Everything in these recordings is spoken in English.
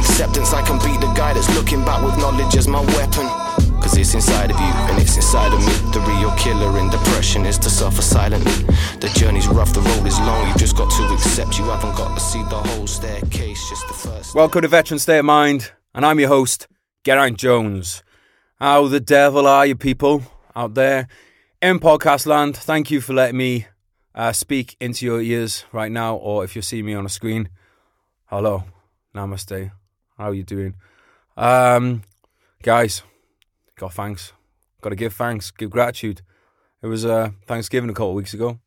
acceptance, I can beat the guy that's looking back with knowledge as my weapon. Cause it's inside of you and it's inside of me. The real killer in depression is to suffer silently. The journey's rough, the road is long. You've just got to accept you haven't got to see the whole staircase, just the first. Welcome to Veteran State of Mind, and I'm your host, Geraint Jones. How the devil are you people out there in podcast land? Thank you for letting me uh, speak into your ears right now, or if you see me on a screen, hello, namaste. How are you doing? Um, guys, got thanks. Got to give thanks, give gratitude. It was uh, Thanksgiving a couple weeks ago.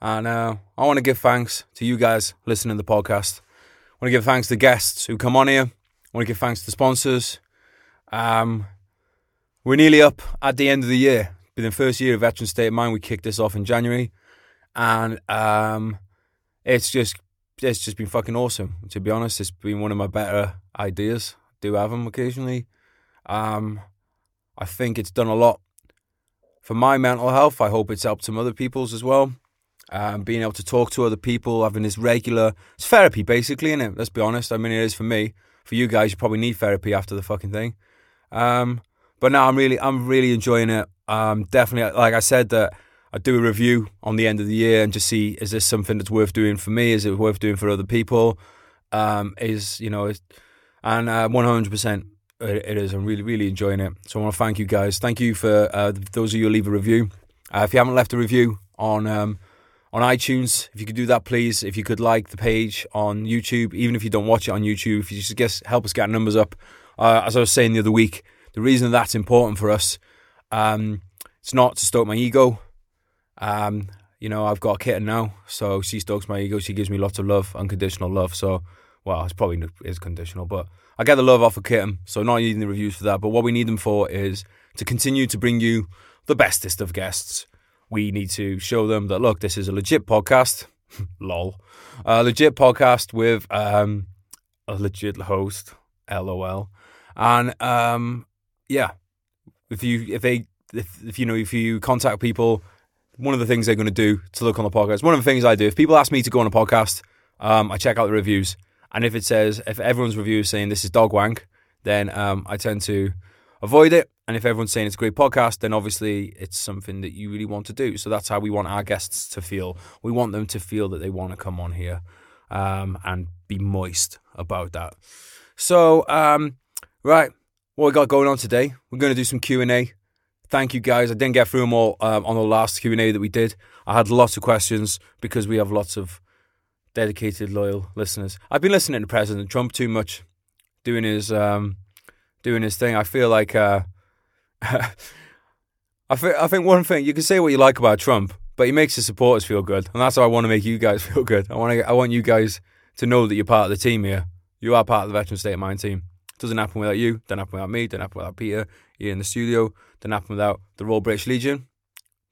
And uh, I want to give thanks to you guys listening to the podcast. I want to give thanks to guests who come on here. I want to give thanks to the sponsors. Um, we're nearly up at the end of the year. Been the first year of Veteran State of Mind. We kicked this off in January, and um, it's just it's just been fucking awesome. To be honest, it's been one of my better ideas. I do have them occasionally. Um, I think it's done a lot for my mental health. I hope it's helped some other people's as well. Um, being able to talk to other people, having this regular, it's therapy basically, isn't it? Let's be honest. I mean, it is for me. For you guys, you probably need therapy after the fucking thing. Um, but now I'm really, I'm really enjoying it. Um, definitely, like I said, that I do a review on the end of the year and just see is this something that's worth doing for me? Is it worth doing for other people? Um, is you know, is, and uh, one hundred percent it is. I'm really, really enjoying it. So I want to thank you guys. Thank you for uh, those of you who leave a review. Uh, if you haven't left a review on um, on iTunes, if you could do that, please. If you could like the page on YouTube, even if you don't watch it on YouTube, if you just guess, help us get numbers up. Uh, as I was saying the other week, the reason that's important for us, um, it's not to stoke my ego. Um, you know, I've got a kitten now, so she stokes my ego. She gives me lots of love, unconditional love. So, well, it's probably is conditional, but I get the love off of kitten. So, not needing the reviews for that. But what we need them for is to continue to bring you the bestest of guests. We need to show them that look, this is a legit podcast. Lol, a legit podcast with um, a legit host. LOL, and um, yeah, if you if they if, if you know if you contact people, one of the things they're going to do to look on the podcast. One of the things I do if people ask me to go on a podcast, um, I check out the reviews, and if it says if everyone's review is saying this is dog wank, then um, I tend to avoid it. And if everyone's saying it's a great podcast, then obviously it's something that you really want to do. So that's how we want our guests to feel. We want them to feel that they want to come on here um, and be moist about that. So, um, right, what we got going on today? We're going to do some Q and A. Thank you guys. I didn't get through them all um, on the last Q and A that we did. I had lots of questions because we have lots of dedicated, loyal listeners. I've been listening to President Trump too much, doing his um, doing his thing. I feel like uh, I think I think one thing you can say what you like about Trump, but he makes his supporters feel good, and that's how I want to make you guys feel good. I want to, I want you guys to know that you're part of the team here. You are part of the Veteran State of Mind team. Doesn't happen without you. Don't happen without me. Don't happen without Peter here in the studio. Don't happen without the Royal British Legion.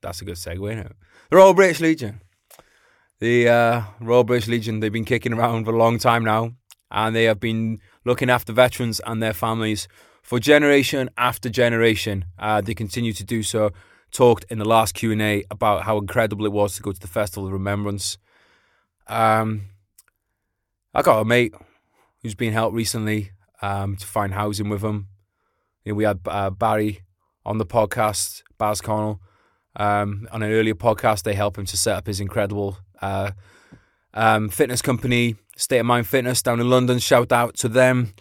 That's a good segue, isn't it? The Royal British Legion. The uh, Royal British Legion, they've been kicking around for a long time now, and they have been looking after veterans and their families for generation after generation. Uh, they continue to do so. Talked in the last Q and A about how incredible it was to go to the Festival of Remembrance. Um, I got a mate who's been helped recently um, to find housing with him. You know, we had uh, Barry on the podcast, Baz Connell. Um, on an earlier podcast, they helped him to set up his incredible uh, um, fitness company, State of Mind Fitness, down in London. Shout out to them.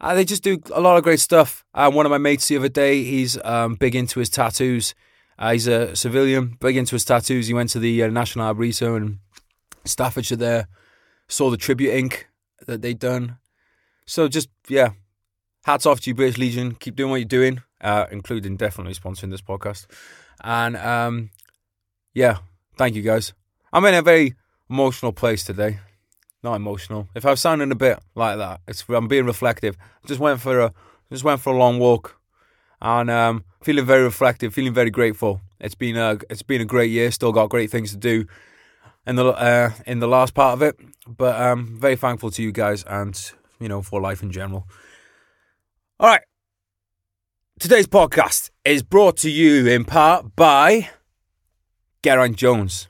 Uh, they just do a lot of great stuff. Uh, one of my mates the other day, he's um, big into his tattoos. Uh, he's a civilian, big into his tattoos. He went to the uh, National Arboretum in Staffordshire there, saw the tribute ink that they'd done. So just, yeah, hats off to you, British Legion. Keep doing what you're doing, uh, including definitely sponsoring this podcast. And um, yeah, thank you guys. I'm in a very emotional place today. Not emotional. If I was sounding a bit like that, it's I'm being reflective. Just went for a just went for a long walk, and um, feeling very reflective, feeling very grateful. It's been a it's been a great year. Still got great things to do in the uh, in the last part of it, but um, very thankful to you guys and you know for life in general. All right, today's podcast is brought to you in part by Geraint Jones.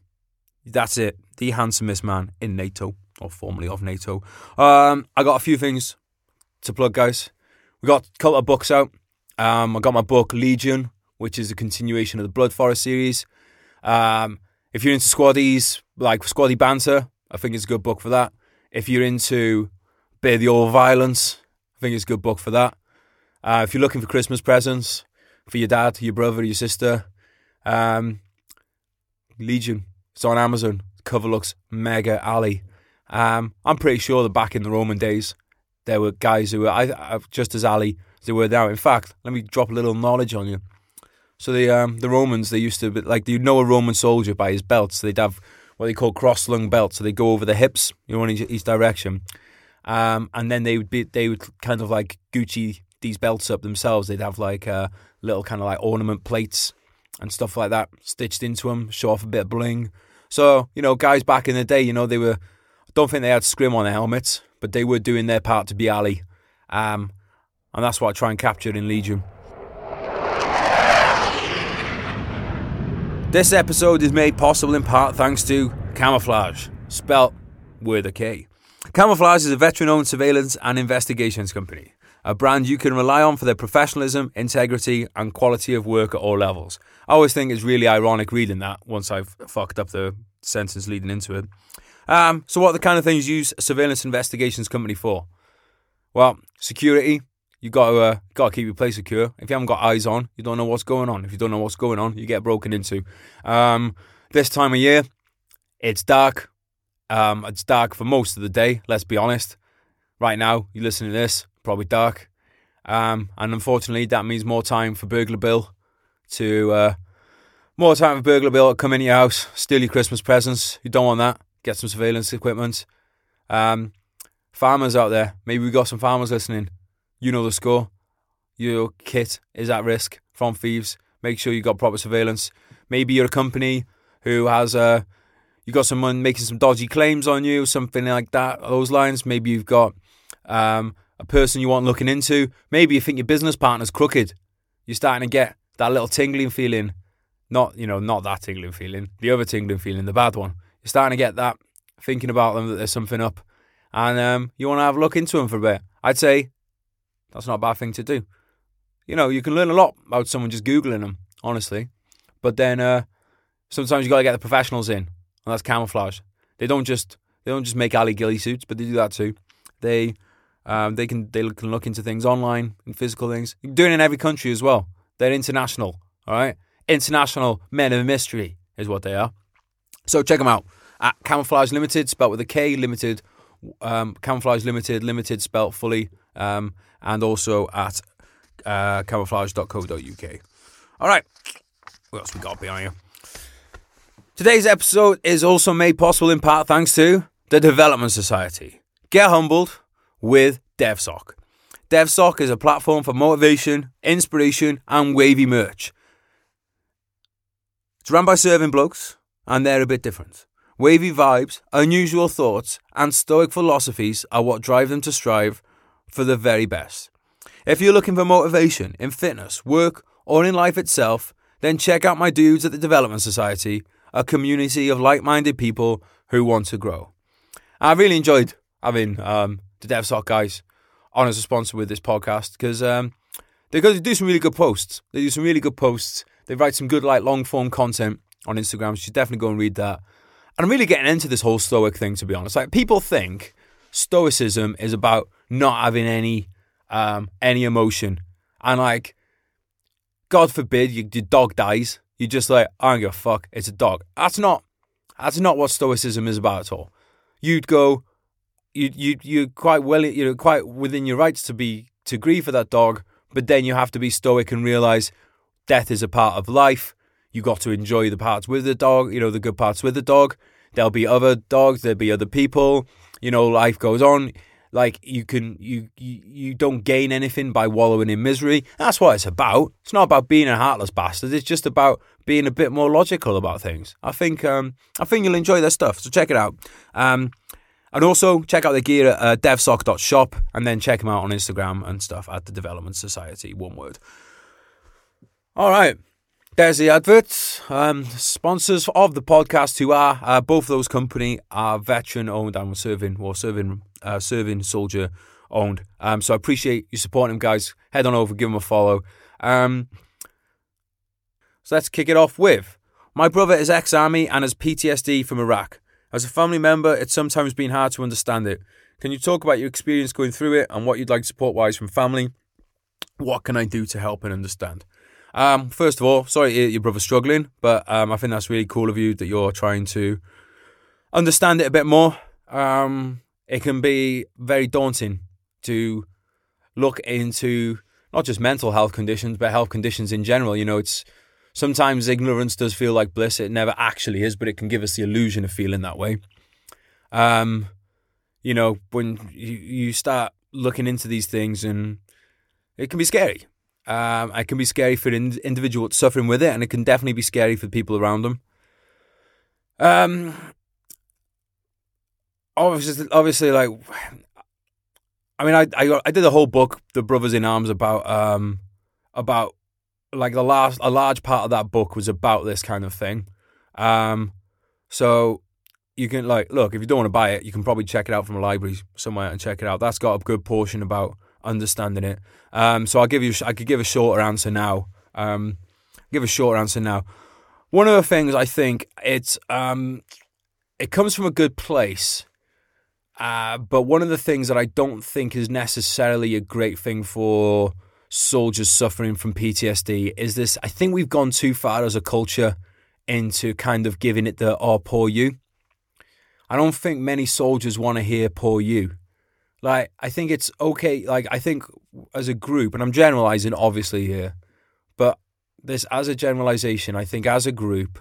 That's it, the handsomest man in NATO or formerly of NATO. Um, I got a few things to plug, guys. We got a couple of books out. Um, I got my book Legion, which is a continuation of the Blood Forest series. Um, if you're into squaddies, like squaddy banter, I think it's a good book for that. If you're into bit of the old violence, I think it's a good book for that. Uh, if you're looking for Christmas presents for your dad, your brother, your sister, um, Legion. It's on Amazon. Cover looks mega Ali. Um, I'm pretty sure that back in the Roman days, there were guys who were I, I, just as Ali as they were now. In fact, let me drop a little knowledge on you. So the um, the Romans they used to like you know a Roman soldier by his belts. They'd have what they call cross lung belts. So they go over the hips, you know, in each direction, um, and then they would be they would kind of like Gucci these belts up themselves. They'd have like uh, little kind of like ornament plates and stuff like that stitched into them, show off a bit of bling. So you know, guys back in the day, you know, they were. I don't think they had scrim on their helmets, but they were doing their part to be Ali, um, and that's what I try and capture in Legion. This episode is made possible in part thanks to Kamouflage, spelt with a K. Kamouflage is a veteran owned surveillance and investigations company, a brand you can rely on for their professionalism, integrity, and quality of work at all levels. I always think it's really ironic reading that once I've fucked up the sentence leading into it. Um, so, what are the kind of things you use a surveillance investigations company for? Well, security, you got to uh, got to keep your place secure. If you haven't got eyes on, you don't know what's going on. If you don't know what's going on, you get broken into. Um, this time of year, it's dark. Um, it's dark for most of the day. Let's be honest. Right now, you listen to this, probably dark, um, and unfortunately, that means more time for burglar Bill to uh, more time for burglar Bill to come in your house, steal your Christmas presents. You don't want that. Get some surveillance equipment. Um, farmers out there, maybe we've got some farmers listening you know the score. Your kit is at risk from thieves. Make sure you got proper surveillance. Maybe you're a company who has a uh, you got someone making some dodgy claims on you, something like that. Those lines. Maybe you've got um, a person you want looking into. Maybe you think your business partner's crooked. You're starting to get that little tingling feeling. Not you know not that tingling feeling. The other tingling feeling, the bad one. You're starting to get that thinking about them that there's something up, and um, you want to have a look into them for a bit. I'd say that's not a bad thing to do. You know, you can learn a lot about someone just Googling them, honestly. But then uh, sometimes you got to get the professionals in, and that's Kamouflage. They don't just they don't just make Ali Gilly suits, but they do that too. They um, they can they can look into things online and physical things. You can do it in every country as well. They're international, all right. International men of mystery is what they are. So check them out at Kamouflage Limited, spelt with a K. Limited, um, Kamouflage Limited, limited spelt fully um, and also at uh, kamouflage.co.uk. All right, what else we got behind you? Today's episode is also made possible in part thanks to the Development Society. Get humbled with DevSock. DevSock is a platform for motivation, inspiration, and wavy merch. It's run by serving blokes, and they're a bit different. Wavy vibes, unusual thoughts, and stoic philosophies are what drive them to strive for the very best. If you're looking for motivation in fitness, work, or in life itself, then check out my dudes at the Development Society, a community of like minded people who want to grow. I really enjoyed having um, the DevSock guys on as a sponsor with this podcast because um, they do some really good posts. They do some really good posts. They write some good, like, long form content on Instagram. You should definitely go and read that. And I'm really getting into this whole Stoic thing, to be honest. Like, people think Stoicism is about not having any um, any emotion, and like, God forbid, you, your dog dies, you're just like, I don't give a fuck, it's a dog. That's not that's not what Stoicism is about at all. You'd go, you you you're quite well, you're quite within your rights to be to grieve for that dog, but then you have to be stoic and realize death is a part of life. You got to enjoy the parts with the dog, you know, the good parts with the dog. There'll be other dogs, there'll be other people. You know, life goes on like you can you, you you don't gain anything by wallowing in misery that's what it's about it's not about being a heartless bastard it's just about being a bit more logical about things i think um i think you'll enjoy their stuff so check it out um and also check out the gear at uh, devsock.shop and then check them out on instagram and stuff at the development society one word all right there's the adverts. Um, sponsors of the podcast who are uh, both those company are veteran owned and serving or serving uh, serving soldier owned. Um, so I appreciate you supporting him, guys. Head on over, give them a follow. Um, so let's kick it off with my brother is ex army and has PTSD from Iraq. As a family member, it's sometimes been hard to understand it. Can you talk about your experience going through it and what you'd like support wise from family? What can I do to help and understand? Um, first of all, sorry your brother's struggling, but um, I think that's really cool of you that you're trying to understand it a bit more. Um, it can be very daunting to look into not just mental health conditions, but health conditions in general. You know, it's sometimes ignorance does feel like bliss. It never actually is, but it can give us the illusion of feeling that way. Um, you know, when you, start looking into these things, and it can be scary. Um, it can be scary for an individual suffering with it, and it can definitely be scary for the people around them. Um, obviously, obviously, like, I mean, I, I I did a whole book, The Brothers in Arms, about um about like the last a large part of that book was about this kind of thing. Um, so you can like look if you don't want to buy it, you can probably check it out from a library somewhere and check it out. That's got a good portion about understanding it. Um, so I'll give you, I could give a shorter answer now. Um, give a short answer now. One of the things I think it's, um, it comes from a good place. Uh, but one of the things that I don't think is necessarily a great thing for soldiers suffering from PTSD is this. I think we've gone too far as a culture into kind of giving it the oh poor you. I don't think many soldiers want to hear poor you. Like, I think it's okay. Like, I think as a group, and I'm generalizing obviously here, but this as a generalization, I think as a group,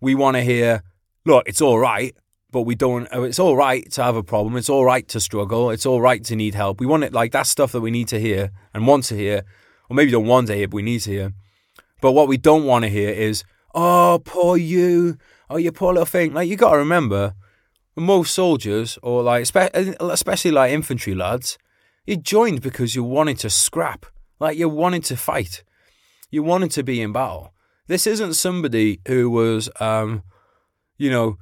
we want to hear, look, it's all right, but we don't, uh, it's all right to have a problem. It's all right to struggle. It's all right to need help. We want it, like, that's stuff that we need to hear and want to hear, or maybe don't want to hear, but we need to hear. But what we don't want to hear is, oh, poor you. Oh, you poor little thing. Like, you got to remember, most soldiers, or like especially like infantry lads, you joined because you wanted to scrap, like you wanted to fight, you wanted to be in battle. This isn't somebody who was, um, you know,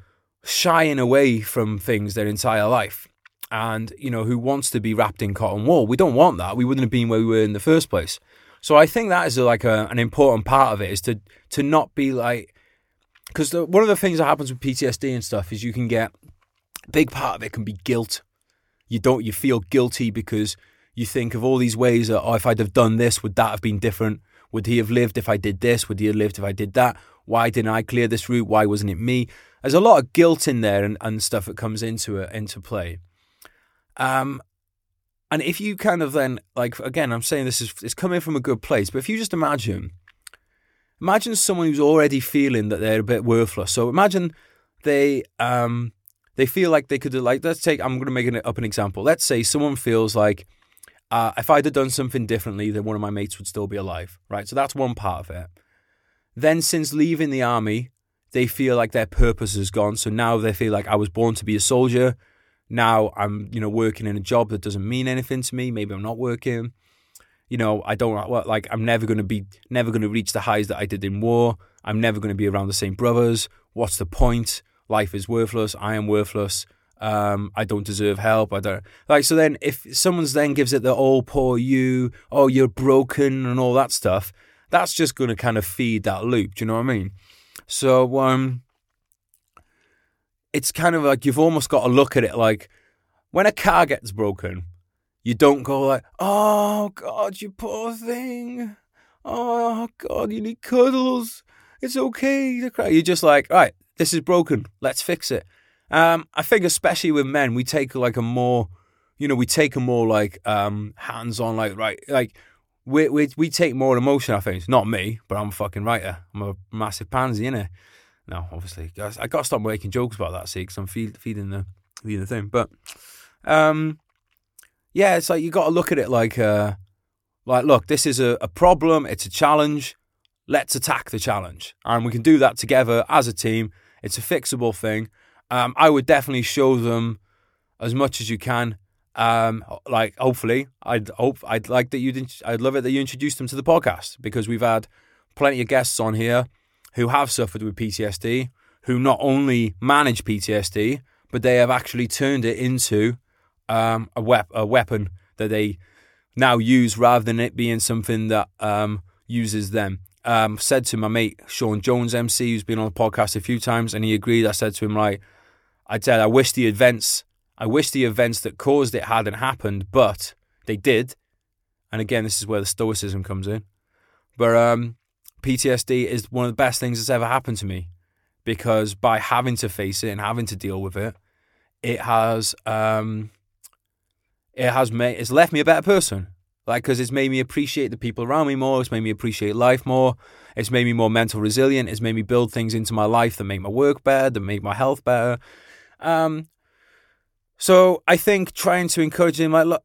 shying away from things their entire life, and you know who wants to be wrapped in cotton wool. We don't want that. We wouldn't have been where we were in the first place. So I think that is like a, an important part of it is to to not be like because one of the things that happens with PTSD and stuff is you can get big part of it can be guilt. You don't you feel guilty because you think of all these ways that oh if I'd have done this would that have been different? Would he have lived if I did this? Would he have lived if I did that? Why didn't I clear this route? Why wasn't it me? There's a lot of guilt in there and, and stuff that comes into it into play. Um and if you kind of then like again, I'm saying this is it's coming from a good place, but if you just imagine imagine someone who's already feeling that they're a bit worthless. So imagine they um they feel like they could like let's take I'm going to make it up an example. Let's say someone feels like uh, if I'd have done something differently, then one of my mates would still be alive, right? So that's one part of it. Then since leaving the army, they feel like their purpose is gone. So now they feel like I was born to be a soldier. Now I'm, you know, working in a job that doesn't mean anything to me. Maybe I'm not working. You know, I don't like. I'm never going to be, never going to reach the highs that I did in war. I'm never going to be around the same brothers. What's the point? life is worthless. I am worthless. Um, I don't deserve help. I don't like. So then, if someone's then gives it the "oh poor you," "oh you're broken," and all that stuff, that's just going to kind of feed that loop. Do you know what I mean? So um, it's kind of like you've almost got to look at it like when a car gets broken, you don't go like, "Oh God, you poor thing." Oh God, you need cuddles. It's okay to cry. You're just like, right, this is broken. Let's fix it. Um, I think especially with men, we take like a more, you know, we take a more like um, hands-on, like right, like we we we take more emotion. I think it's not me, but I'm a fucking writer. I'm a massive pansy, innit? No, obviously, I got to stop making jokes about that, see, because I'm feed, feeding the feeding the thing. But um, yeah, it's like you got to look at it like, uh, like, look, this is a, a problem. It's a challenge. Let's attack the challenge, and we can do that together as a team it's a fixable thing. Um, I would definitely show them as much as you can. Um, like hopefully, I'd hope I'd like that you'd. I'd love it that you introduced them to the podcast because we've had plenty of guests on here who have suffered with PTSD, who not only manage PTSD, but they have actually turned it into um, a, wep- a weapon that they now use rather than it being something that um, uses them. Um, said to my mate Sean Jones, MC, who's been on the podcast a few times, and he agreed. I said to him, right, I said, I wish the events, I wish the events that caused it hadn't happened, but they did. And again, this is where the stoicism comes in. But um, PTSD is one of the best things that's ever happened to me because by having to face it and having to deal with it, it has um, it has made it's left me a better person. Like because it's made me appreciate the people around me more. It's made me appreciate life more. It's made me more mental resilient. It's made me build things into my life that make my work better, that make my health better. Um, so I think trying to encourage him, like,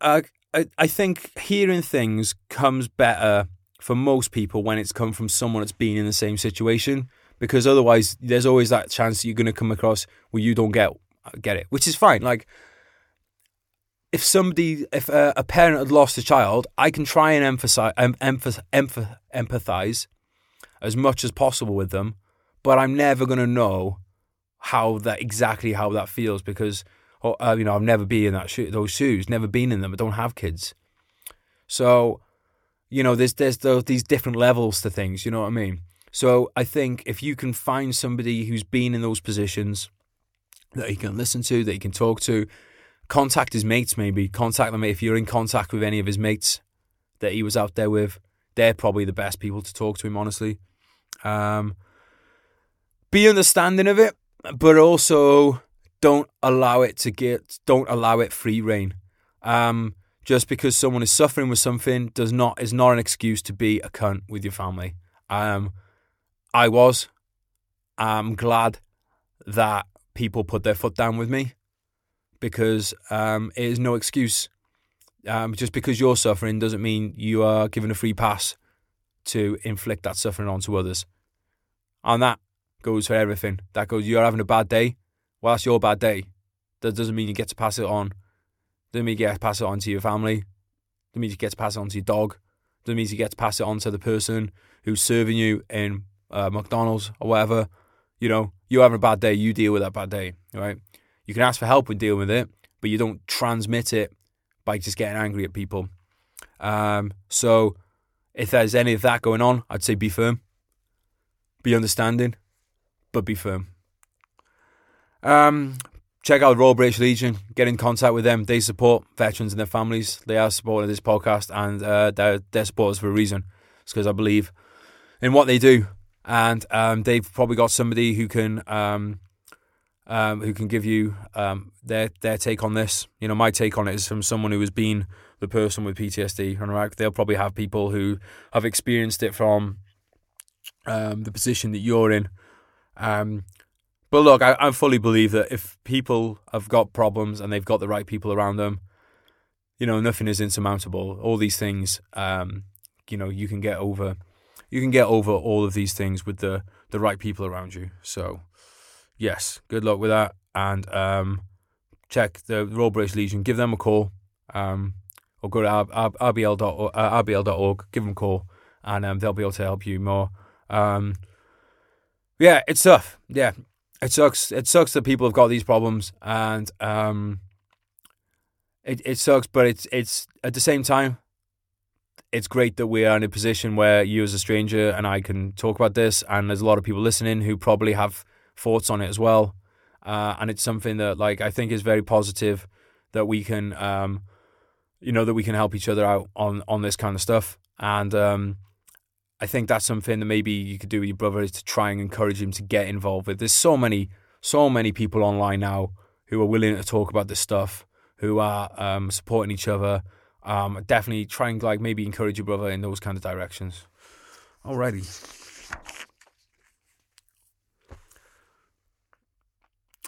I, I think hearing things comes better for most people when it's come from someone that's been in the same situation, because otherwise there's always that chance that you're going to come across where you don't get get it, which is fine. Like if somebody, if a, a parent had lost a child, I can try and emphasize, em, emph, emph, empathize as much as possible with them, but I'm never going to know how that exactly how that feels because uh, you know I've never been in that sho- those shoes, never been in them. I don't have kids, so you know there's there's those, these different levels to things. You know what I mean? So I think if you can find somebody who's been in those positions that you can listen to, that you can talk to, contact his mates maybe, contact them if you're in contact with any of his mates that he was out there with. They're probably the best people to talk to him, honestly. Um, be understanding of it but also don't allow it to get don't allow it free reign. Um, just because someone is suffering with something does not is not an excuse to be a cunt with your family. Um, I was. I'm glad that people put their foot down with me because um, it is no excuse. Um, just because you're suffering doesn't mean you are given a free pass to inflict that suffering onto others. And that goes for everything. That goes, you're having a bad day. Well, your bad day. That doesn't mean you get to pass it on. Doesn't mean you get to pass it on to your family. Doesn't mean you get to pass it on to your dog. Doesn't mean you get to pass it on to the person who's serving you in uh, McDonald's or whatever. You know, you're having a bad day. You deal with that bad day, right? You can ask for help when dealing with it, but you don't transmit it by just getting angry at people. Um, so, if there's any of that going on, I'd say be firm, be understanding, but be firm. Um, check out Royal British Legion. Get in contact with them. They support veterans and their families. They are supporting this podcast, and uh, they're, they're supporters for a reason. It's because I believe in what they do, and um, they've probably got somebody who can um, um, who can give you um, their their take on this. You know, my take on it is from someone who has been the person with PTSD and They'll probably have people who have experienced it from um, the position that you're in um, but look, I, I fully believe that if people have got problems and they've got the right people around them, you know, nothing is insurmountable. All these things, um, you know, you can get over. You can get over all of these things with the the right people around you. So, yes, good luck with that, and um, check the Royal British Legion. Give them a call, um, or go to rbl.org, uh, rbl.org. Give them a call, and um, they'll be able to help you more. Um, yeah, it's tough. Yeah, it sucks. It sucks that people have got these problems, and um, it it sucks. But it's it's at the same time, it's great that we are in a position where you, as a stranger, and I can talk about this, and there's a lot of people listening who probably have thoughts on it as well. Uh, and it's something that, like, I think is very positive that we can, um, you know, that we can help each other out on on this kind of stuff. And um, I think that's something that maybe you could do with your brother is to try and encourage him to get involved with. There's so many, so many people online now who are willing to talk about this stuff, who are um, supporting each other. Um, definitely try and like maybe encourage your brother in those kind of directions. Alrighty.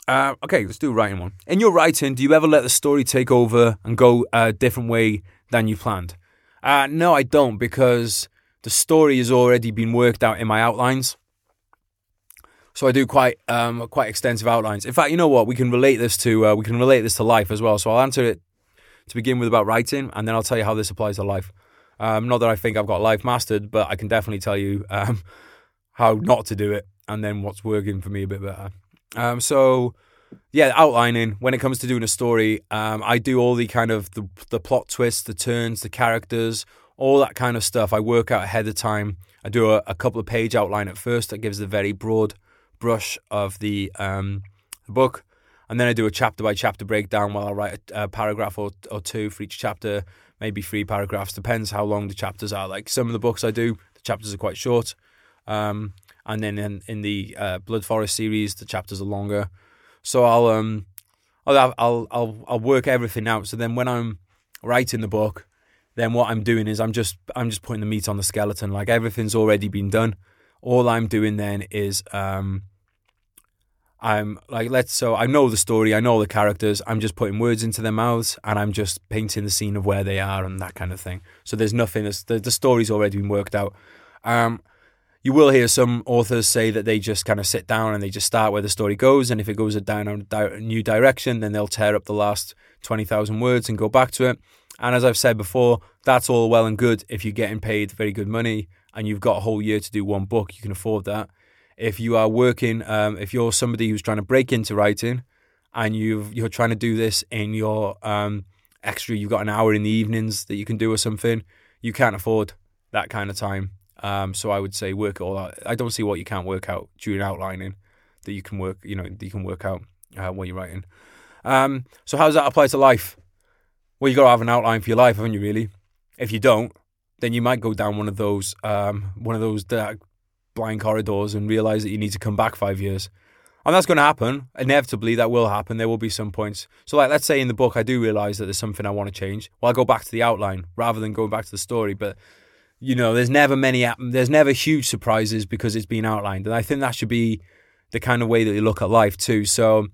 Uh, okay, let's do writing one. In your writing, do you ever let the story take over and go a different way than you planned? Uh, no, I don't because the story has already been worked out in my outlines. So I do quite um, quite extensive outlines. In fact, you know what? We can relate this to uh, we can relate this to life as well. So I'll answer it to begin with about writing, and then I'll tell you how this applies to life. Um, not that I think I've got life mastered, but I can definitely tell you um, how not to do it, and then what's working for me a bit better. Um, so yeah, outlining when it comes to doing a story, um, I do all the kind of the, the plot twists, the turns, the characters, all that kind of stuff. I work out ahead of time. I do a, a couple of page outline at first that gives the very broad brush of the um, book, and then I do a chapter by chapter breakdown while I write a, a paragraph or, or two for each chapter, maybe three paragraphs, depends how long the chapters are. Like some of the books I do, the chapters are quite short, um, and then in, in the uh, Blood Forest series, the chapters are longer. So I'll um I'll I'll I'll I'll work everything out. So then when I'm writing the book, then what I'm doing is I'm just I'm just putting the meat on the skeleton. Like everything's already been done. All I'm doing then is um I'm like let's so I know the story, I know the characters. I'm just putting words into their mouths and I'm just painting the scene of where they are and that kind of thing. So there's nothing. The the story's already been worked out. Um, you will hear some authors say that they just kind of sit down and they just start where the story goes, and if it goes a down a new direction, then they'll tear up the last twenty thousand words and go back to it. And as I've said before, that's all well and good if you're getting paid very good money and you've got a whole year to do one book, you can afford that. If you are working, um, if you're somebody who's trying to break into writing and you've, you're trying to do this in your um, extra, you've got an hour in the evenings that you can do or something, you can't afford that kind of time. Um, so I would say work it all out. I don't see what you can't work out during outlining that you can work, you know, you can work out uh, what you're writing. Um, so how does that apply to life? Well, you've got to have an outline for your life, haven't you? Really? If you don't, then you might go down one of those, um, one of those dark, blind corridors and realize that you need to come back five years. And that's going to happen. Inevitably, that will happen. There will be some points. So, like, let's say in the book, I do realize that there's something I want to change. Well, I go back to the outline rather than going back to the story. But you know, there's never many, there's never huge surprises because it's been outlined, and I think that should be the kind of way that you look at life too. So,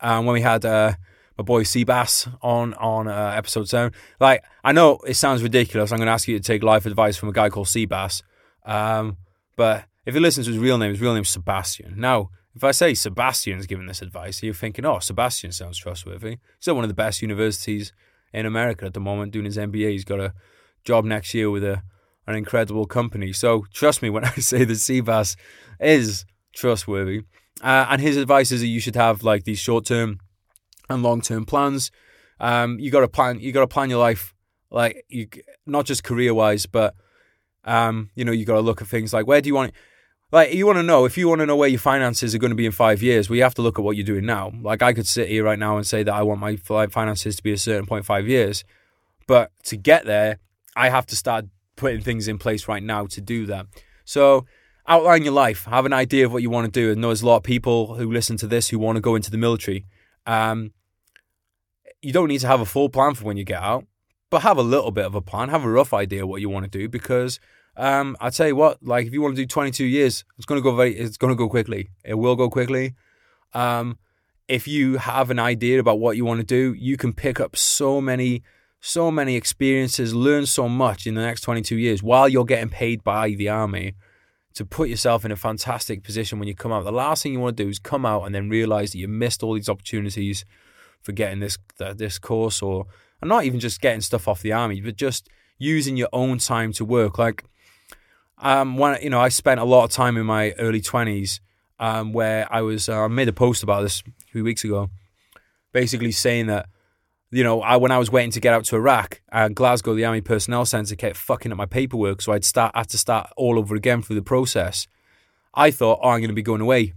um, when we had uh, boy Seabass on on uh, episode seven, like I know it sounds ridiculous. I'm going to ask you to take life advice from a guy called Seabass, um, but if you listen to his real name, his real name is Sebastian. Now, if I say Sebastian's giving this advice, you're thinking, oh, Sebastian sounds trustworthy. He's at one of the best universities in America at the moment, doing his MBA. He's got a job next year with a an incredible company. So trust me when I say that Seabass is trustworthy. Uh, and his advice is that you should have like these short term and long term plans. Um, you got to plan. You got to plan your life, like you not just career wise, but um, you know you got to look at things like where do you want. Like you want to know if you want to know where your finances are going to be in five years, well, have to look at what you're doing now. Like I could sit here right now and say that I want my finances to be a certain point five years, but to get there, I have to start putting things in place right now to do that. So outline your life, have an idea of what you want to do. And there's a lot of people who listen to this who want to go into the military. Um, you don't need to have a full plan for when you get out, but have a little bit of a plan, have a rough idea what you want to do because um, I tell you what, like if you want to do 22 years, it's going to go very, it's going to go quickly. It will go quickly. Um, if you have an idea about what you want to do, you can pick up so many so many experiences, learn so much in the next 22 years while you're getting paid by the army to put yourself in a fantastic position when you come out. The last thing you want to do is come out and then realize that you missed all these opportunities for getting this this course or and not even just getting stuff off the army, but just using your own time to work. Like um when you know, I spent a lot of time in my early 20s um where I was uh, I made a post about this a few weeks ago basically saying that you know, I, when I was waiting to get out to Iraq, uh, Glasgow, the Army Personnel Centre kept fucking up my paperwork, so I'd start had to start all over again through the process. I thought, oh, I'm going to be going away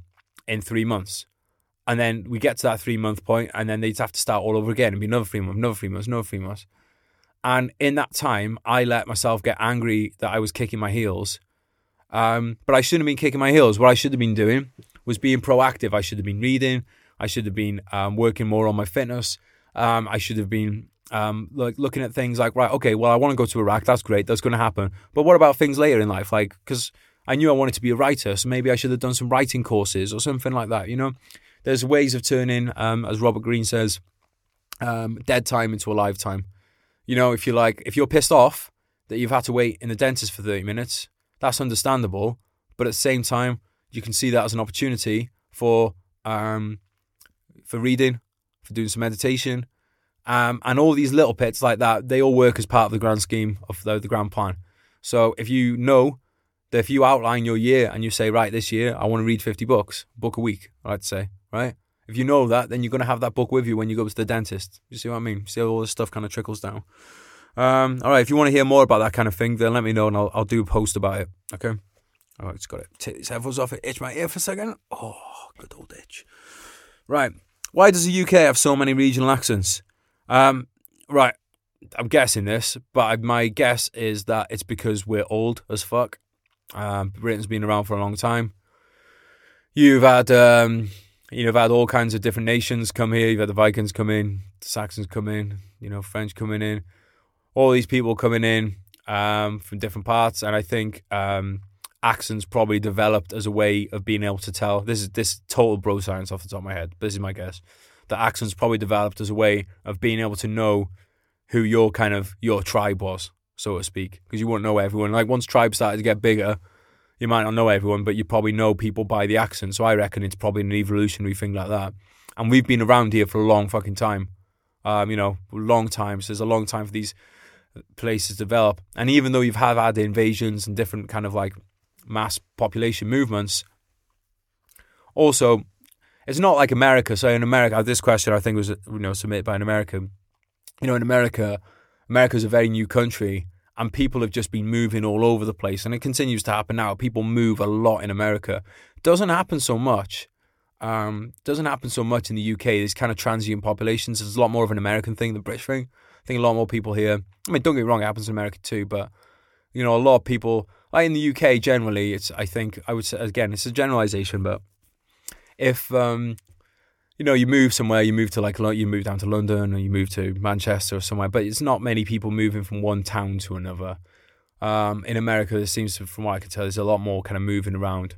in three months, and then we get to that three month point, and then they'd have to start all over again and be another three months, another three months, another three months. And in that time, I let myself get angry that I was kicking my heels. Um, but I shouldn't have been kicking my heels. What I should have been doing was being proactive. I should have been reading. I should have been um, working more on my fitness. Um, I should have been um, like looking at things like right, okay, well, I want to go to Iraq. That's great. That's going to happen. But what about things later in life? Like because I knew I wanted to be a writer, so maybe I should have done some writing courses or something like that. You know, there's ways of turning, um, as Robert Greene says, um, dead time into a lifetime. You know, if you like, if you're pissed off that you've had to wait in the dentist for 30 minutes, that's understandable. But at the same time, you can see that as an opportunity for um, for reading, for doing some meditation, um, and all these little pits like that. They all work as part of the grand scheme of the, the grand plan. So if you know that if you outline your year and you say, right, this year I want to read 50 books, book a week, I'd say, right? If you know that, then you're going to have that book with you when you go to the dentist. You see what I mean? See how all this stuff kind of trickles down. Um, all right, if you want to hear more about that kind of thing, then let me know and I'll, I'll do a post about it. Okay? All right, it's got it. take these headphones off. It itch my ear for a second. Oh, good old itch. Right. Why does the UK have so many regional accents? Um, right. I'm guessing this, but my guess is that it's because we're old as fuck. Um, Britain's been around for a long time. You've had, um, you know, have had all kinds of different nations come here. You've had the Vikings come in, the Saxons come in, you know, French coming in, all these people coming in um, from different parts, and I think um, accents probably developed as a way of being able to tell. This is this total bro science off the top of my head. This is my guess. The accents probably developed as a way of being able to know who your kind of your tribe was, so to speak, because you wouldn't know everyone. Like once tribes started to get bigger, you might not know everyone, but you probably know people by the accent. So I reckon it's probably an evolutionary thing like that. And we've been around here for a long fucking time. Um, you know, long time. So there's a long time for these places to develop. And even though you've had had invasions and different kind of like mass population movements. Also, it's not like America. So in America, this question I think was you know submitted by an American. You know, in America, America is a very new country, and people have just been moving all over the place, and it continues to happen now. People move a lot in America. Doesn't happen so much. Um, doesn't happen so much in the UK. These kind of transient populations. It's a lot more of an American thing than British thing. I think a lot more people here. I mean, don't get me wrong, it happens in America too, but you know, a lot of people like in the UK generally, it's I think I would say again, it's a generalization, but if um, you know you move somewhere, you move to like you move down to London or you move to Manchester or somewhere, but it's not many people moving from one town to another. Um, in America, there seems from what I can tell, there's a lot more kind of moving around,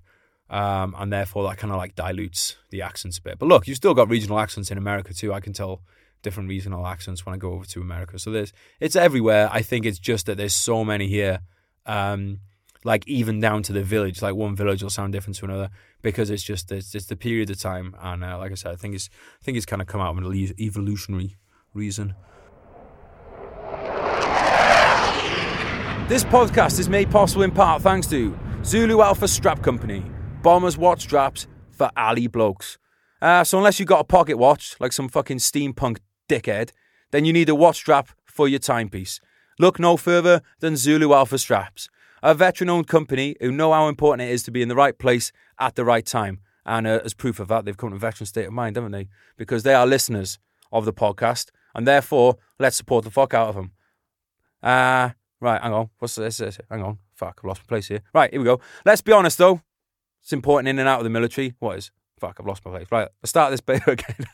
um, and therefore that kind of like dilutes the accents a bit. But look, you've still got regional accents in America too. I can tell different regional accents when I go over to America. So there's it's everywhere. I think it's just that there's so many here. Um, like even down to the village. Like one village will sound different to another because it's just it's, it's the period of time. And uh, like I said, I think it's I think it's kind of come out of an evolutionary reason. This podcast is made possible in part thanks to Zulu Alpha Strap Company, Bombers watch straps for Ali blokes. Uh, so unless you've got a pocket watch like some fucking steampunk dickhead, then you need a watch strap for your timepiece. Look no further than Zulu Alpha Straps a veteran owned company who know how important it is to be in the right place at the right time. And uh, as proof of that, they've come to a veteran state of mind, haven't they? Because they are listeners of the podcast, and therefore, let's support the fuck out of them. Uh, right, hang on. What's this? Hang on. Fuck, I've lost my place here. Right, here we go. Let's be honest, though. It's important in and out of the military. What is? Fuck, I've lost my place. Right, let's start this bit again.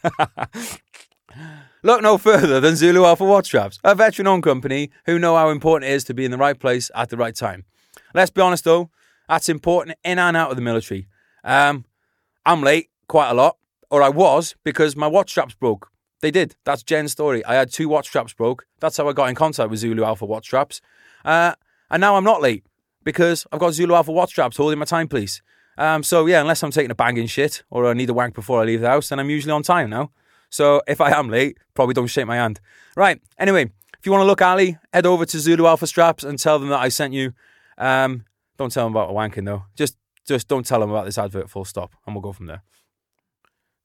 Look no further than Zulu Alpha Watch Straps, a veteran owned company who know how important it is to be in the right place at the right time. Let's be honest though, that's important in and out of the military. Um, I'm late quite a lot, or I was because my watch straps broke. They did. That's Jen's story. I had two watch straps broke. That's how I got in contact with Zulu Alpha watch straps. Uh, and now I'm not late because I've got Zulu Alpha watch straps holding my timepiece. Um, so yeah, unless I'm taking a banging shit or I need a wank before I leave the house, then I'm usually on time now. So if I am late, probably don't shake my hand. Right. Anyway, if you want to look Ali, head over to Zulu Alpha Straps and tell them that I sent you. Um, don't tell them about the wanking though. Just just don't tell them about this advert. Full stop, and we'll go from there.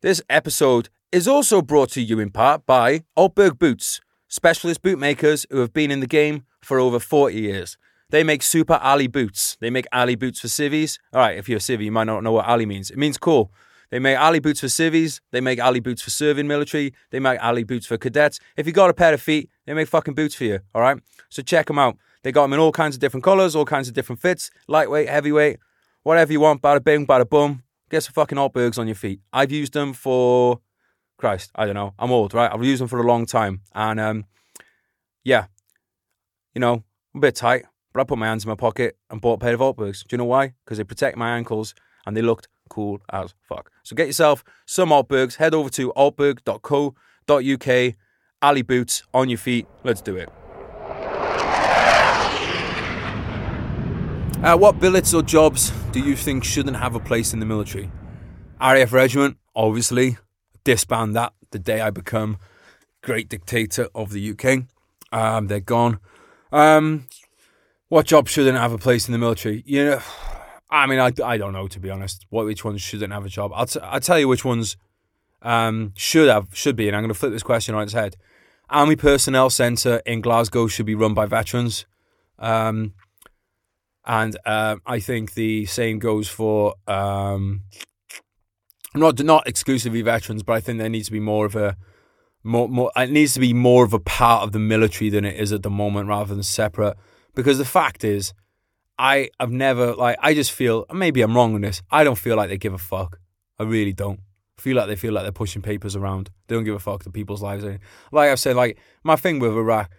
This episode is also brought to you in part by Altberg Boots, specialist bootmakers who have been in the game for over 40 years. They make super Ali boots. They make Ali boots for civvies. All right, if you're a civvy, you might not know what Ali means. It means cool. They make Ali boots for civvies. They make Ali boots for serving military. They make Ali boots for cadets. If you got a pair of feet, they make fucking boots for you. All right. So check them out. They got them in all kinds of different colors, all kinds of different fits, lightweight, heavyweight, whatever you want. Bada bing, bada boom. Get some fucking Altbergs on your feet. I've used them for Christ. I don't know. I'm old, right? I've used them for a long time, and um, yeah, you know, I'm a bit tight, but I put my hands in my pocket and bought a pair of Altbergs. Do you know why? Because they protect my ankles and they looked cool as fuck. So get yourself some Altbergs. Head over to altberg.co.uk. Ali boots on your feet. Let's do it. Uh, what billets or jobs do you think shouldn't have a place in the military? RAF Regiment, obviously. Disband that the day I become great dictator of the UK. Um, they're gone. Um, what job shouldn't have a place in the military? You know, I mean, I, I don't know to be honest. What which ones shouldn't have a job? I'll t- I'll tell you which ones um, should have should be, and I'm going to flip this question on its head. Army Personnel Centre in Glasgow should be run by veterans. Um, and uh, I think the same goes for um, not not exclusively veterans, but I think there needs to be more of a more more. It needs to be more of a part of the military than it is at the moment, rather than separate. Because the fact is, I have never like I just feel maybe I'm wrong on this. I don't feel like they give a fuck. I really don't. Feel like they feel like they're pushing papers around. They don't give a fuck to people's lives. Like I've said, like my thing with Iraq,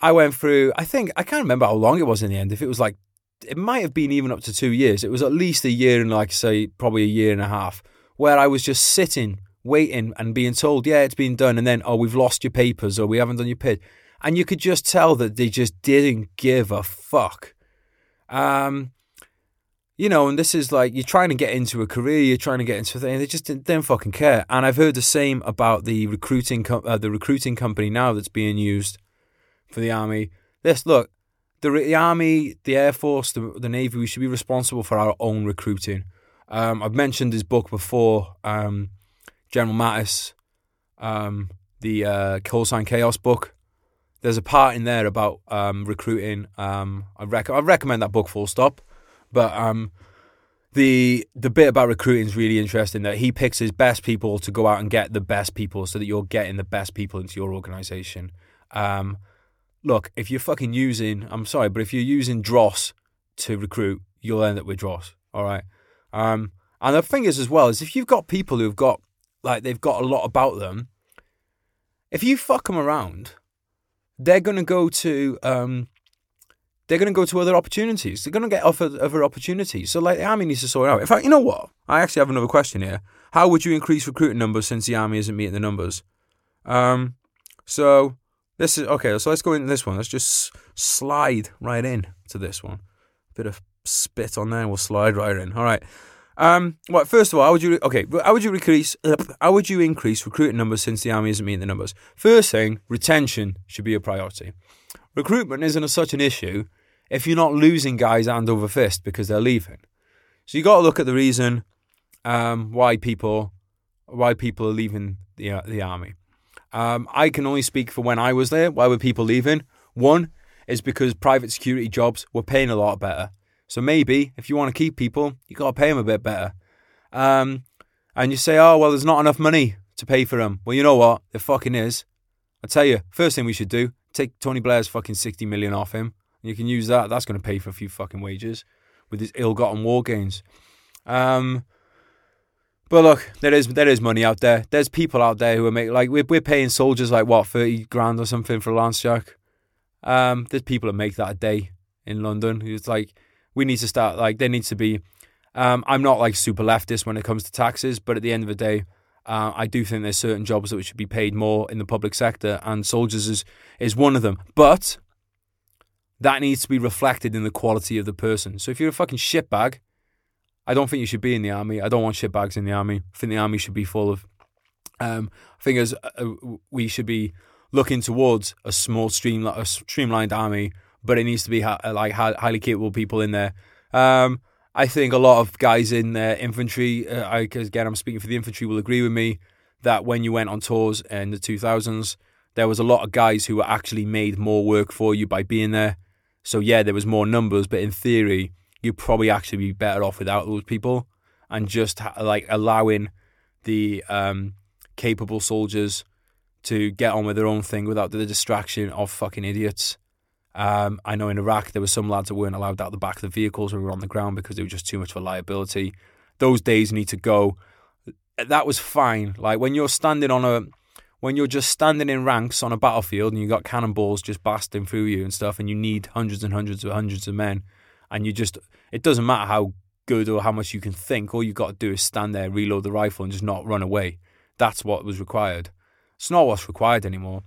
I went through. I think I can't remember how long it was in the end. If it was like, it might have been even up to two years. It was at least a year and like say probably a year and a half where I was just sitting, waiting, and being told, yeah, it's been done, and then oh, we've lost your papers or we haven't done your PID, and you could just tell that they just didn't give a fuck. Um, you know, and this is like you're trying to get into a career, you're trying to get into a thing, they just didn't, don't fucking care. And I've heard the same about the recruiting co- uh, the recruiting company now that's being used for the army. This look, the, the army, the air force, the, the navy, we should be responsible for our own recruiting. Um, I've mentioned his book before, um, General Mattis, um, the uh, Call Sign Chaos book. There's a part in there about um, recruiting. Um, I, rec- I recommend that book full stop. But um, the the bit about recruiting is really interesting. That he picks his best people to go out and get the best people, so that you're getting the best people into your organization. Um, look, if you're fucking using, I'm sorry, but if you're using Dross to recruit, you'll end up with Dross. All right. Um, and the thing is, as well, is if you've got people who've got like they've got a lot about them, if you fuck them around, they're gonna go to um, they're going to go to other opportunities. They're going to get offered other opportunities. So, like, the army needs to sort out. In fact, you know what? I actually have another question here. How would you increase recruiting numbers since the army isn't meeting the numbers? Um, so this is okay. So let's go into this one. Let's just slide right in to this one. Bit of spit on there. We'll slide right in. All right. Um, well, first of all, how would you okay? How would you increase? How would you increase recruiting numbers since the army isn't meeting the numbers? First thing, retention should be a priority. Recruitment isn't a, such an issue if you're not losing guys hand over fist because they're leaving. So you got to look at the reason um, why people why people are leaving the uh, the army. Um, I can only speak for when I was there. Why were people leaving? One is because private security jobs were paying a lot better. So maybe if you want to keep people, you got to pay them a bit better. Um, and you say, oh well, there's not enough money to pay for them. Well, you know what? There fucking is. I tell you, first thing we should do: take Tony Blair's fucking sixty million off him you can use that. That's going to pay for a few fucking wages with his ill-gotten war gains. Um, but look, there is there is money out there. There's people out there who are making like we're we're paying soldiers like what thirty grand or something for a lance jack. Um, there's people that make that a day in London. It's like we need to start like there needs to be. Um, I'm not like super leftist when it comes to taxes, but at the end of the day, uh, I do think there's certain jobs that should be paid more in the public sector, and soldiers is is one of them. But that needs to be reflected in the quality of the person. So if you're a fucking shitbag, I don't think you should be in the army. I don't want shitbags in the army. I think the army should be full of. Um, I think as uh, we should be looking towards a small stream, a streamlined army, but it needs to be ha- like highly capable people in there. Um, I think a lot of guys in uh, infantry, uh, I, again, I'm speaking for the infantry, will agree with me that when you went on tours in the 2000s, there was a lot of guys who were actually made more work for you by being there. So yeah, there was more numbers, but in theory, you'd probably actually be better off without those people and just like allowing the um, capable soldiers to get on with their own thing without the distraction of fucking idiots. Um, I know in Iraq there were some lads that weren't allowed out the back of the vehicles when we were on the ground because they were just too much of a liability. Those days need to go. That was fine. Like when you're standing on a when you're just standing in ranks on a battlefield and you've got cannonballs just blasting through you and stuff, and you need hundreds and hundreds of hundreds of men, and you just, it doesn't matter how good or how much you can think, all you've got to do is stand there, reload the rifle, and just not run away. That's what was required. It's not what's required anymore.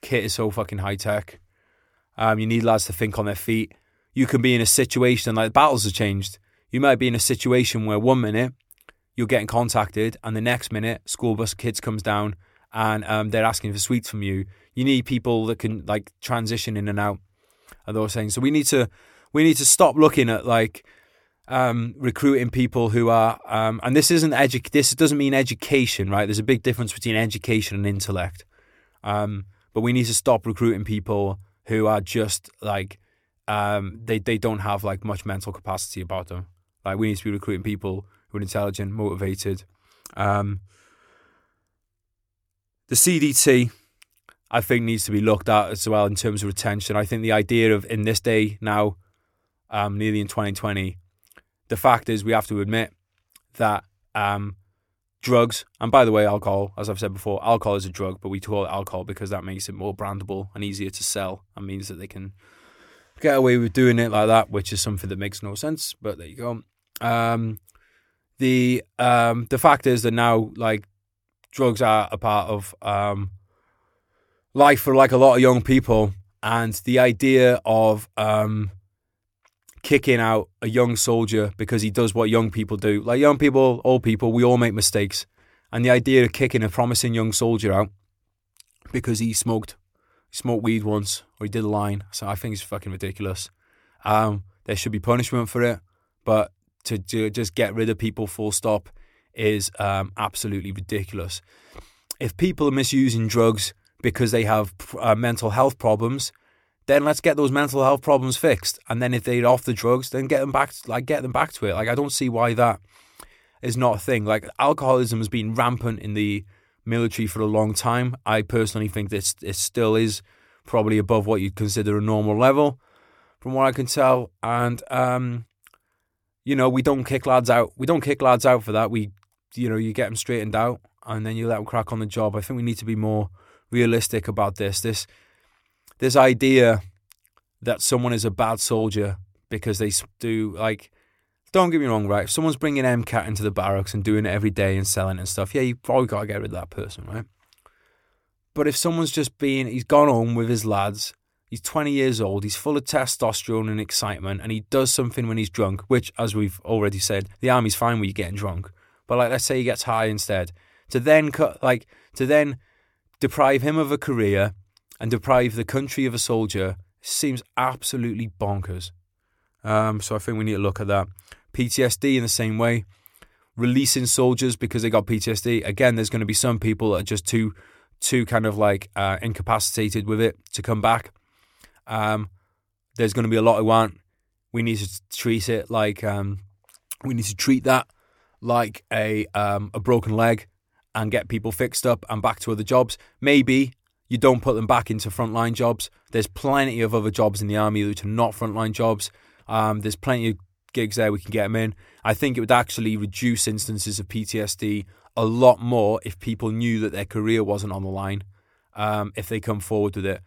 Kit is so fucking high tech. Um, you need lads to think on their feet. You can be in a situation like battles have changed. You might be in a situation where one minute you're getting contacted, and the next minute school bus kids comes down and um, they're asking for sweets from you. You need people that can like transition in and out of those things. So we need to we need to stop looking at like um, recruiting people who are, um, and this isn't edu- This doesn't mean education, right? There's a big difference between education and intellect. Um, but we need to stop recruiting people who are just like um, they they don't have like much mental capacity about them. Like we need to be recruiting people who are intelligent, motivated. Um, the CDT, I think, needs to be looked at as well in terms of retention. I think the idea of in this day now, um, nearly in 2020, the fact is we have to admit that um, drugs, and by the way, alcohol, as I've said before, alcohol is a drug, but we call it alcohol because that makes it more brandable and easier to sell and means that they can get away with doing it like that, which is something that makes no sense. But there you go. Um, the um, the fact is that now like drugs are a part of um, life for like a lot of young people, and the idea of um, kicking out a young soldier because he does what young people do. Like young people, old people, we all make mistakes. And the idea of kicking a promising young soldier out because he smoked smoked weed once or he did a line, so I think it's fucking ridiculous. Um, there should be punishment for it, but to, to just get rid of people full stop is um, absolutely ridiculous. If people are misusing drugs because they have uh, mental health problems, then let's get those mental health problems fixed. And then if they're off the drugs, then get them back, like get them back to it. Like I don't see why that is not a thing. Like alcoholism has been rampant in the military for a long time. I personally think this it still is probably above what you'd consider a normal level, from what I can tell. And um, you know, we don't kick lads out. We don't kick lads out for that. We, you know, you get them straightened out, and then you let them crack on the job. I think we need to be more realistic about this. This this idea that someone is a bad soldier because they do like don't get me wrong, right? If someone's bringing MCAT into the barracks and doing it every day and selling and stuff, yeah, you probably got to get rid of that person, right? But if someone's just being, he's gone home with his lads, he's 20 years old, he's full of testosterone and excitement, and he does something when he's drunk, which, as we've already said, the army's fine with you're getting drunk. But like, let's say he gets high instead. To then cut, like, to then deprive him of a career and deprive the country of a soldier seems absolutely bonkers. Um, so I think we need to look at that. PTSD in the same way. Releasing soldiers because they got PTSD. Again, there's going to be some people that are just too, too kind of like uh, incapacitated with it to come back. Um, there's going to be a lot who aren't. We need to treat it like um, we need to treat that like a um, a broken leg and get people fixed up and back to other jobs. Maybe you don't put them back into frontline jobs. There's plenty of other jobs in the army which are not frontline jobs. Um, there's plenty of gigs there we can get them in. I think it would actually reduce instances of PTSD a lot more if people knew that their career wasn't on the line. Um, if they come forward with it,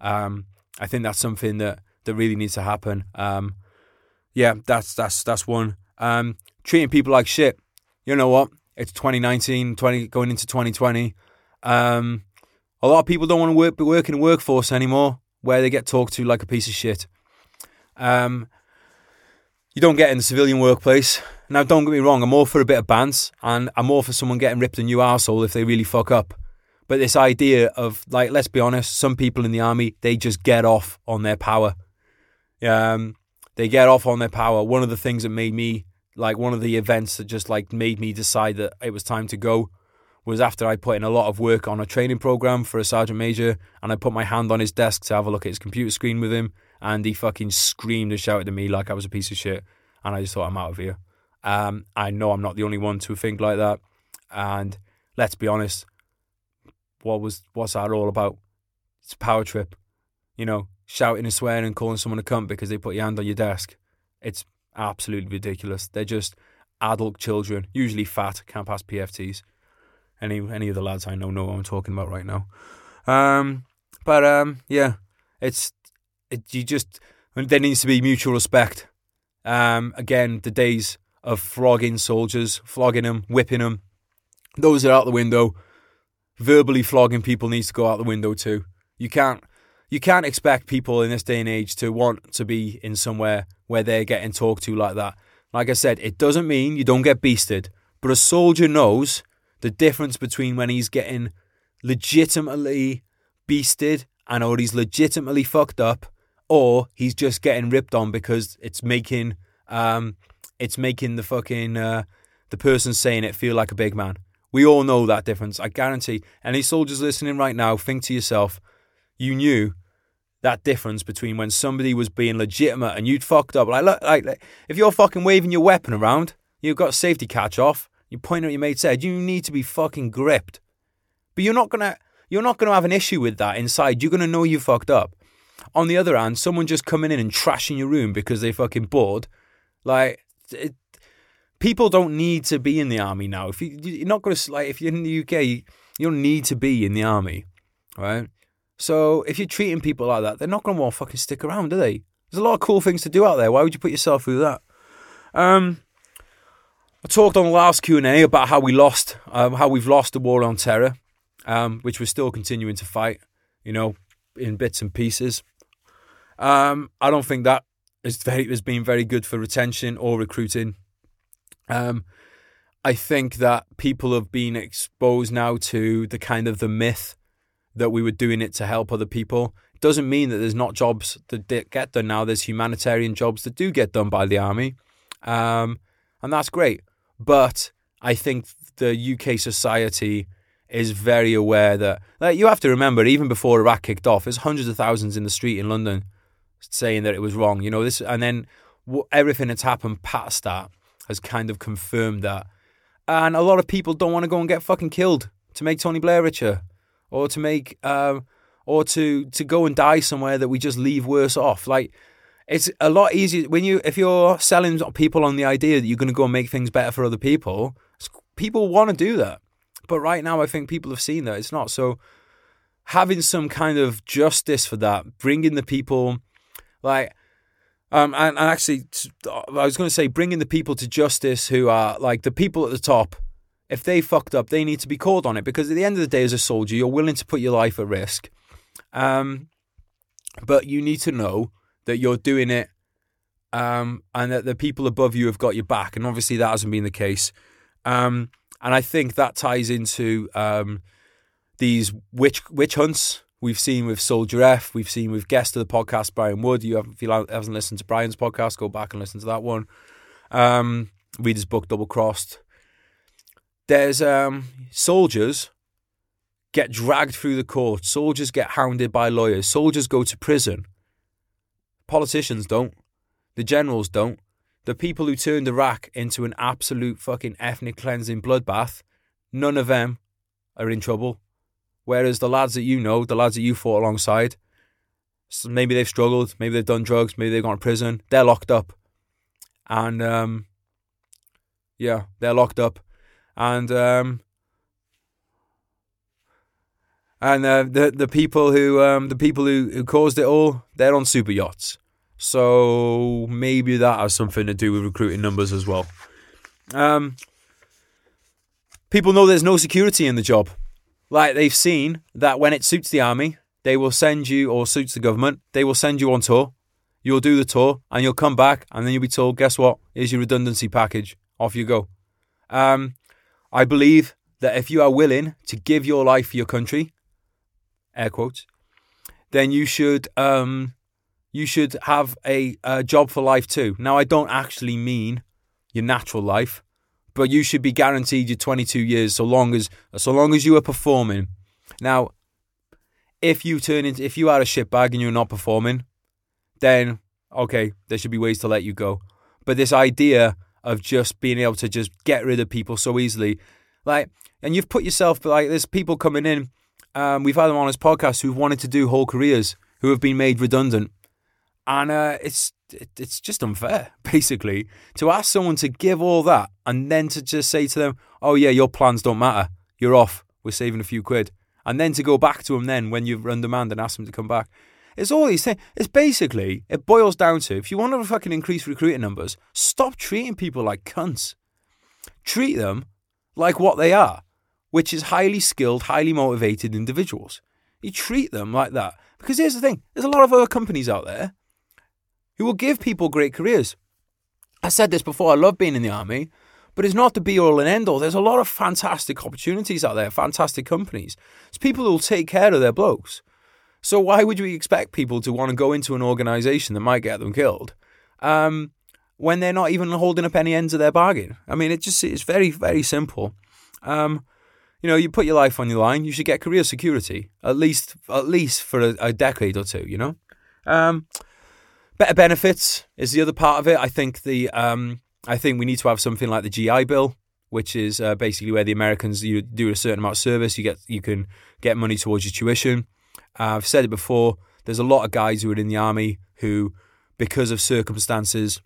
um, I think that's something that that really needs to happen. Um, yeah, that's that's that's one. Um, treating people like shit. You know what? It's 2019, 20 going into 2020. Um, a lot of people don't want to work, working in a workforce anymore where they get talked to like a piece of shit. Um, you don't get in the civilian workplace. Now, don't get me wrong, I'm all for a bit of bants and I'm all for someone getting ripped a new asshole if they really fuck up. But this idea of, like, let's be honest, some people in the army, they just get off on their power. Um, they get off on their power. One of the things that made me, like, one of the events that just, like, made me decide that it was time to go was after I put in a lot of work on a training program for a sergeant major, and I put my hand on his desk to have a look at his computer screen with him, and he fucking screamed and shouted at me like I was a piece of shit, and I just thought I'm out of here. Um, I know I'm not the only one to think like that, and let's be honest, what was what's that all about? It's a power trip, you know, shouting and swearing and calling someone a cunt because they put your hand on your desk. It's absolutely ridiculous. They're just adult children, usually fat, can't pass PFTs. Any any of the lads I know know what I'm talking about right now. Um, but um, yeah, it's it, you just there needs to be mutual respect. Um, again, the days of flogging soldiers, flogging them, whipping them, those are out the window. Verbally flogging people needs to go out the window too. You can't you can't expect people in this day and age to want to be in somewhere where they're getting talked to like that. Like I said, it doesn't mean you don't get beasted, but a soldier knows the difference between when he's getting legitimately beasted and or he's legitimately fucked up or he's just getting ripped on because it's making um, it's making the fucking uh, the person saying it feel like a big man. We all know that difference. I guarantee. Any soldiers listening right now, think to yourself, you knew that difference between when somebody was being legitimate and you'd fucked up. Like, look, like, if you're fucking waving your weapon around, you've got safety catch off. You point at your mate's head. You need to be fucking gripped. But you're not gonna you're not gonna have an issue with that inside. You're gonna know you fucked up. On the other hand, someone just coming in and trashing your room because they fucking bored, like it, people don't need to be in the army now. If you, you're not gonna like if you're in the UK, you, don't need to be in the army, right? So if you're treating people like that, they're not gonna want to fucking stick around, are they? There's a lot of cool things to do out there. Why would you put yourself through that? Um, I talked on the last Q and A about how we lost, um, how we've lost the war on terror, um, which we're still continuing to fight. You know, in bits and pieces. Um, I don't think that is very has been very good for retention or recruiting. Um, I think that people have been exposed now to the kind of the myth that we were doing it to help other people. It doesn't mean that there's not jobs that get done now. There's humanitarian jobs that do get done by the army, um, and that's great. But I think the UK society is very aware that like, you have to remember, even before Iraq kicked off, there's hundreds of thousands in the street in London saying that it was wrong. You know this, and then everything that's happened past that has kind of confirmed that. And a lot of people don't want to go and get fucking killed to make Tony Blair richer, or to make, um, or to to go and die somewhere that we just leave worse off. Like it's a lot easier when you if you're selling people on the idea that you're going to go and make things better for other people. People want to do that, but right now I think people have seen that it's not. So having some kind of justice for that, bringing the people like um, and, and actually, I was going to say, bringing the people to justice who are like the people at the top. If they fucked up, they need to be called on it because at the end of the day, as a soldier, you're willing to put your life at risk. Um, but you need to know that you're doing it, um, and that the people above you have got your back. And obviously, that hasn't been the case. Um, and I think that ties into um, these witch witch hunts We've seen with Soldier F, we've seen with guest of the podcast Brian Wood. You haven't, if you haven't listened to Brian's podcast, go back and listen to that one. Um, read his book Double Crossed. There's um, soldiers get dragged through the court. Soldiers get hounded by lawyers. Soldiers go to prison. Politicians don't. The generals don't. The people who turned Iraq into an absolute fucking ethnic cleansing bloodbath, none of them are in trouble. Whereas the lads that you know, the lads that you fought alongside, maybe they've struggled, maybe they've done drugs, maybe they've gone to prison, they're locked up. And um, yeah, they're locked up. And um, and uh, the the people who um, the people who, who caused it all, they're on super yachts. So maybe that has something to do with recruiting numbers as well. Um, people know there's no security in the job. Like they've seen that when it suits the army, they will send you, or suits the government, they will send you on tour. You'll do the tour and you'll come back and then you'll be told, guess what? Here's your redundancy package. Off you go. Um, I believe that if you are willing to give your life for your country, air quotes, then you should um, you should have a, a job for life too. Now, I don't actually mean your natural life but you should be guaranteed your 22 years so long as so long as you are performing. Now, if you turn into if you are a shitbag and you're not performing, then okay, there should be ways to let you go. But this idea of just being able to just get rid of people so easily, like, and you've put yourself like there's people coming in. Um, we've had them on this podcast who've wanted to do whole careers who have been made redundant, and uh, it's it's just unfair, basically, to ask someone to give all that and then to just say to them, "Oh yeah, your plans don't matter. You're off. We're saving a few quid," and then to go back to them then when you've run demand and ask them to come back. It's all these things. It's basically it boils down to if you want to fucking increase recruiting numbers, stop treating people like cunts. Treat them like what they are, which is highly skilled, highly motivated individuals. You treat them like that because here's the thing: there's a lot of other companies out there who will give people great careers. I said this before, I love being in the army, but it's not the be all and end all. There's a lot of fantastic opportunities out there, fantastic companies. It's people who will take care of their blokes. So why would we expect people to want to go into an organisation that might get them killed? Um, when they're not even holding up any ends of their bargain. I mean, it just it's very very simple. Um, you know, you put your life on your line. You should get career security at least at least for a, a decade or two. You know, um, better benefits is the other part of it. I think the um, I think we need to have something like the GI Bill, which is uh, basically where the Americans you do a certain amount of service, you get you can get money towards your tuition. Uh, I've said it before. There's a lot of guys who are in the army who, because of circumstances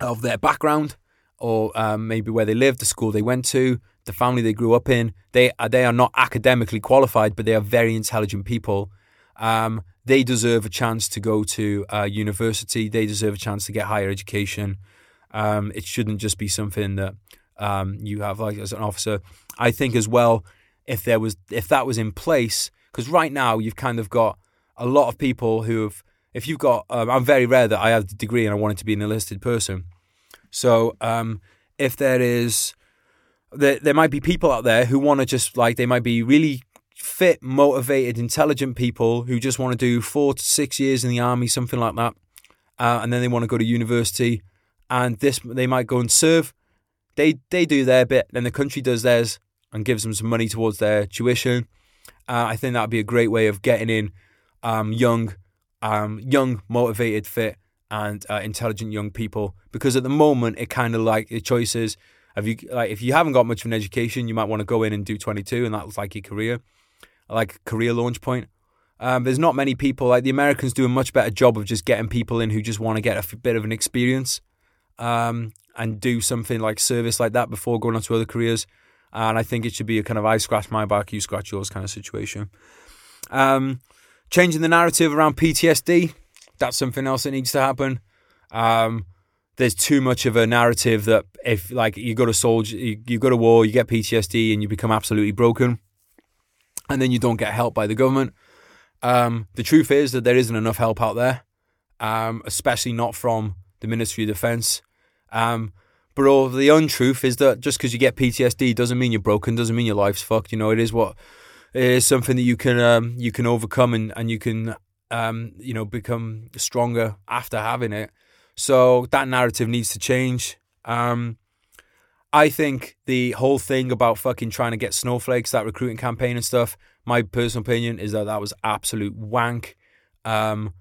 of their background or um, maybe where they live, the school they went to, the family they grew up in, they are, they are not academically qualified, but they are very intelligent people. Um, they deserve a chance to go to uh, university. They deserve a chance to get higher education. Um, it shouldn't just be something that um, you have like as an officer. I think as well, if there was if that was in place, because right now you've kind of got a lot of people who have. If you've got, um, I'm very rare that I have the degree and I wanted to be an enlisted person. So um, if there is, there, there might be people out there who want to just like they might be really fit, motivated, intelligent people who just want to do four to six years in the army, something like that, uh, and then they want to go to university, and this they might go and serve. They they do their bit, then the country does theirs and gives them some money towards their tuition. Uh, I think that'd be a great way of getting in um, young, um, young, motivated, fit, and uh, intelligent young people. Because at the moment, it kind of like the choices. If you like, if you haven't got much of an education, you might want to go in and do 22, and that's like your career, like career launch point. Um, there's not many people like the Americans do a much better job of just getting people in who just want to get a f- bit of an experience um, and do something like service like that before going on to other careers. And I think it should be a kind of I scratch my back, you scratch yours kind of situation. Um, changing the narrative around PTSD, that's something else that needs to happen. Um, there's too much of a narrative that if like you go to soldier, you, you go to war, you get PTSD, and you become absolutely broken, and then you don't get help by the government. Um, the truth is that there isn't enough help out there, um, especially not from the Ministry of Defence. Um, but all the untruth is that just because you get PTSD doesn't mean you're broken, doesn't mean your life's fucked. You know, it is what it is something that you can um, you can overcome and, and you can um, you know become stronger after having it. So that narrative needs to change. Um, I think the whole thing about fucking trying to get snowflakes, that recruiting campaign and stuff, my personal opinion is that that was absolute wank. Um,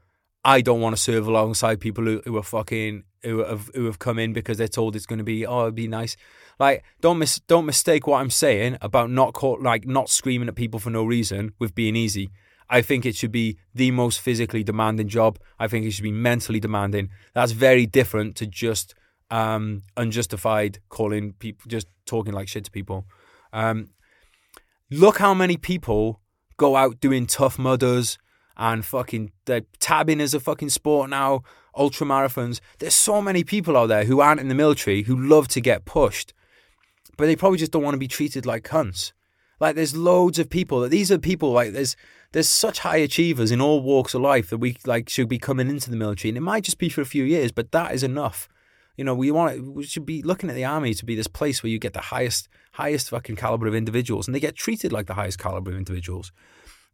I don't want to serve alongside people who, who are fucking who have who have come in because they're told it's going to be oh it'd be nice. Like don't mis don't mistake what I'm saying about not caught like not screaming at people for no reason with being easy. I think it should be the most physically demanding job. I think it should be mentally demanding. That's very different to just um, unjustified calling people, just talking like shit to people. Um, look how many people go out doing tough mudders and fucking tabbing is a fucking sport now. Ultra marathons. There's so many people out there who aren't in the military who love to get pushed, but they probably just don't want to be treated like cunts. Like there's loads of people that these are people like there's there's such high achievers in all walks of life that we like should be coming into the military, and it might just be for a few years, but that is enough. You know, we want we should be looking at the army to be this place where you get the highest highest fucking caliber of individuals, and they get treated like the highest caliber of individuals.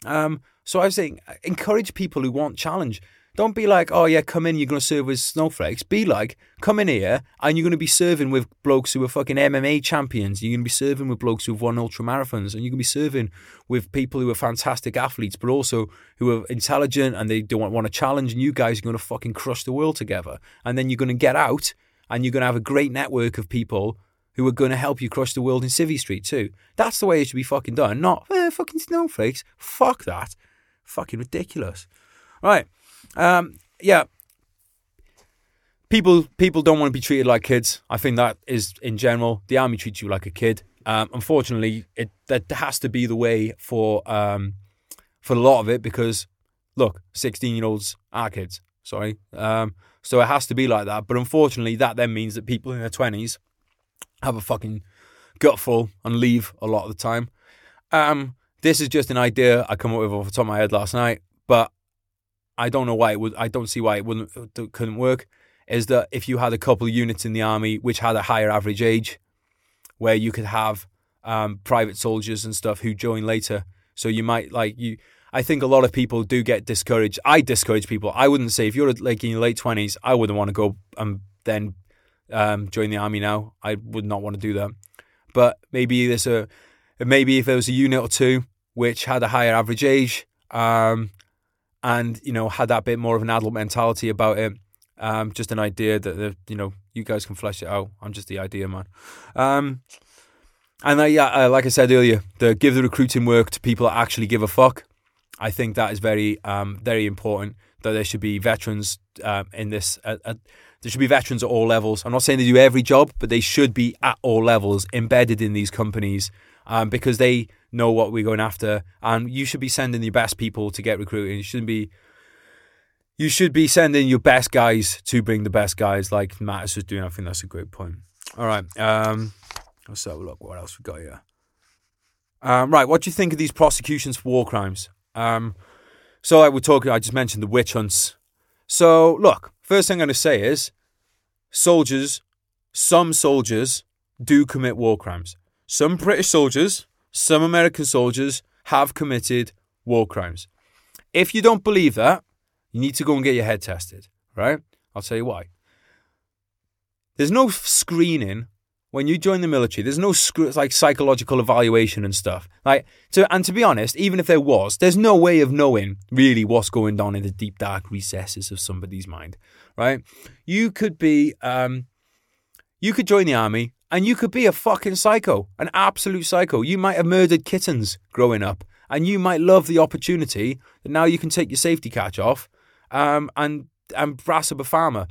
Um, so I was saying, encourage people who want challenge. Don't be like, oh yeah, come in, you're going to serve with snowflakes. Be like, come in here and you're going to be serving with blokes who are fucking MMA champions. You're going to be serving with blokes who've won ultra marathons and you're going to be serving with people who are fantastic athletes, but also who are intelligent and they don't want to challenge. And you guys are going to fucking crush the world together. And then you're going to get out and you're going to have a great network of people who are going to help you crush the world in Civvy Street too. That's the way it should be fucking done. Not eh, fucking snowflakes. Fuck that. Fucking ridiculous. Right. Um, yeah. People people don't want to be treated like kids. I think that is in general. The army treats you like a kid. Um, unfortunately, it that has to be the way for um, for a lot of it because look, sixteen year olds are kids. Sorry, um, so it has to be like that. But unfortunately, that then means that people in their twenties have a fucking gutful and leave a lot of the time. Um, this is just an idea I come up with off the top of my head last night, but I don't know why it would. I don't see why it wouldn't it couldn't work. Is that if you had a couple of units in the army which had a higher average age, where you could have um, private soldiers and stuff who join later. So you might like you. I think a lot of people do get discouraged. I discourage people. I wouldn't say if you're like in your late twenties, I wouldn't want to go and then um, join the army now. I would not want to do that. But maybe there's a maybe if there was a unit or two which had a higher average age, um, and you know had that bit more of an adult mentality about it. Um, just an idea that the, you know you guys can flesh it out. I'm just the idea man. Um, and uh, yeah, uh, like I said earlier, the give the recruiting work to people that actually give a fuck. I think that is very, um, very important. That there should be veterans uh, in this. Uh, uh, there should be veterans at all levels. I'm not saying they do every job, but they should be at all levels, embedded in these companies, um, because they know what we're going after. And you should be sending your best people to get recruited. You shouldn't be. You should be sending your best guys to bring the best guys, like Matt is doing. I think that's a great point. All right. Um, let's have a look. What else we got here? Um, right. What do you think of these prosecutions for war crimes? Um, so I would talk. I just mentioned the witch hunts. So look, first thing I'm going to say is, soldiers, some soldiers do commit war crimes. Some British soldiers, some American soldiers have committed war crimes. If you don't believe that, you need to go and get your head tested. Right? I'll tell you why. There's no screening when you join the military, there's no like psychological evaluation and stuff. Like, to, and to be honest, even if there was, there's no way of knowing really what's going on in the deep dark recesses of somebody's mind, right? You could be, um, you could join the army and you could be a fucking psycho, an absolute psycho. You might have murdered kittens growing up, and you might love the opportunity that now you can take your safety catch off, um, and and brass up a farmer.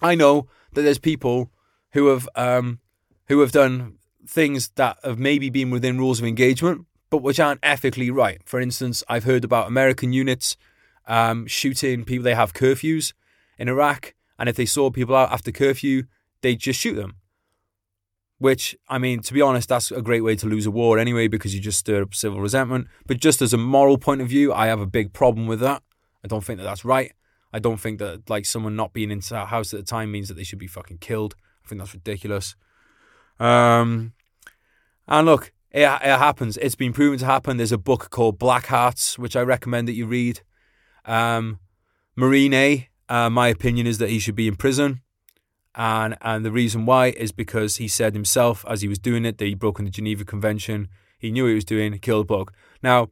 I know that there's people who have um, who have done things that have maybe been within rules of engagement, but which aren't ethically right. For instance, I've heard about American units um, shooting people. They have curfews in Iraq, and if they saw people out after curfew, they'd just shoot them. Which, I mean, to be honest, that's a great way to lose a war anyway, because you just stir up civil resentment. But just as a moral point of view, I have a big problem with that. I don't think that that's right. I don't think that like someone not being into a house at the time means that they should be fucking killed. I think that's ridiculous. Um, and look, it, it happens. It's been proven to happen. There's a book called Black Hearts, which I recommend that you read. Um, Marine, uh, my opinion is that he should be in prison. And and the reason why is because he said himself as he was doing it that he broke the Geneva Convention. He knew he was doing, killed bloke. Now,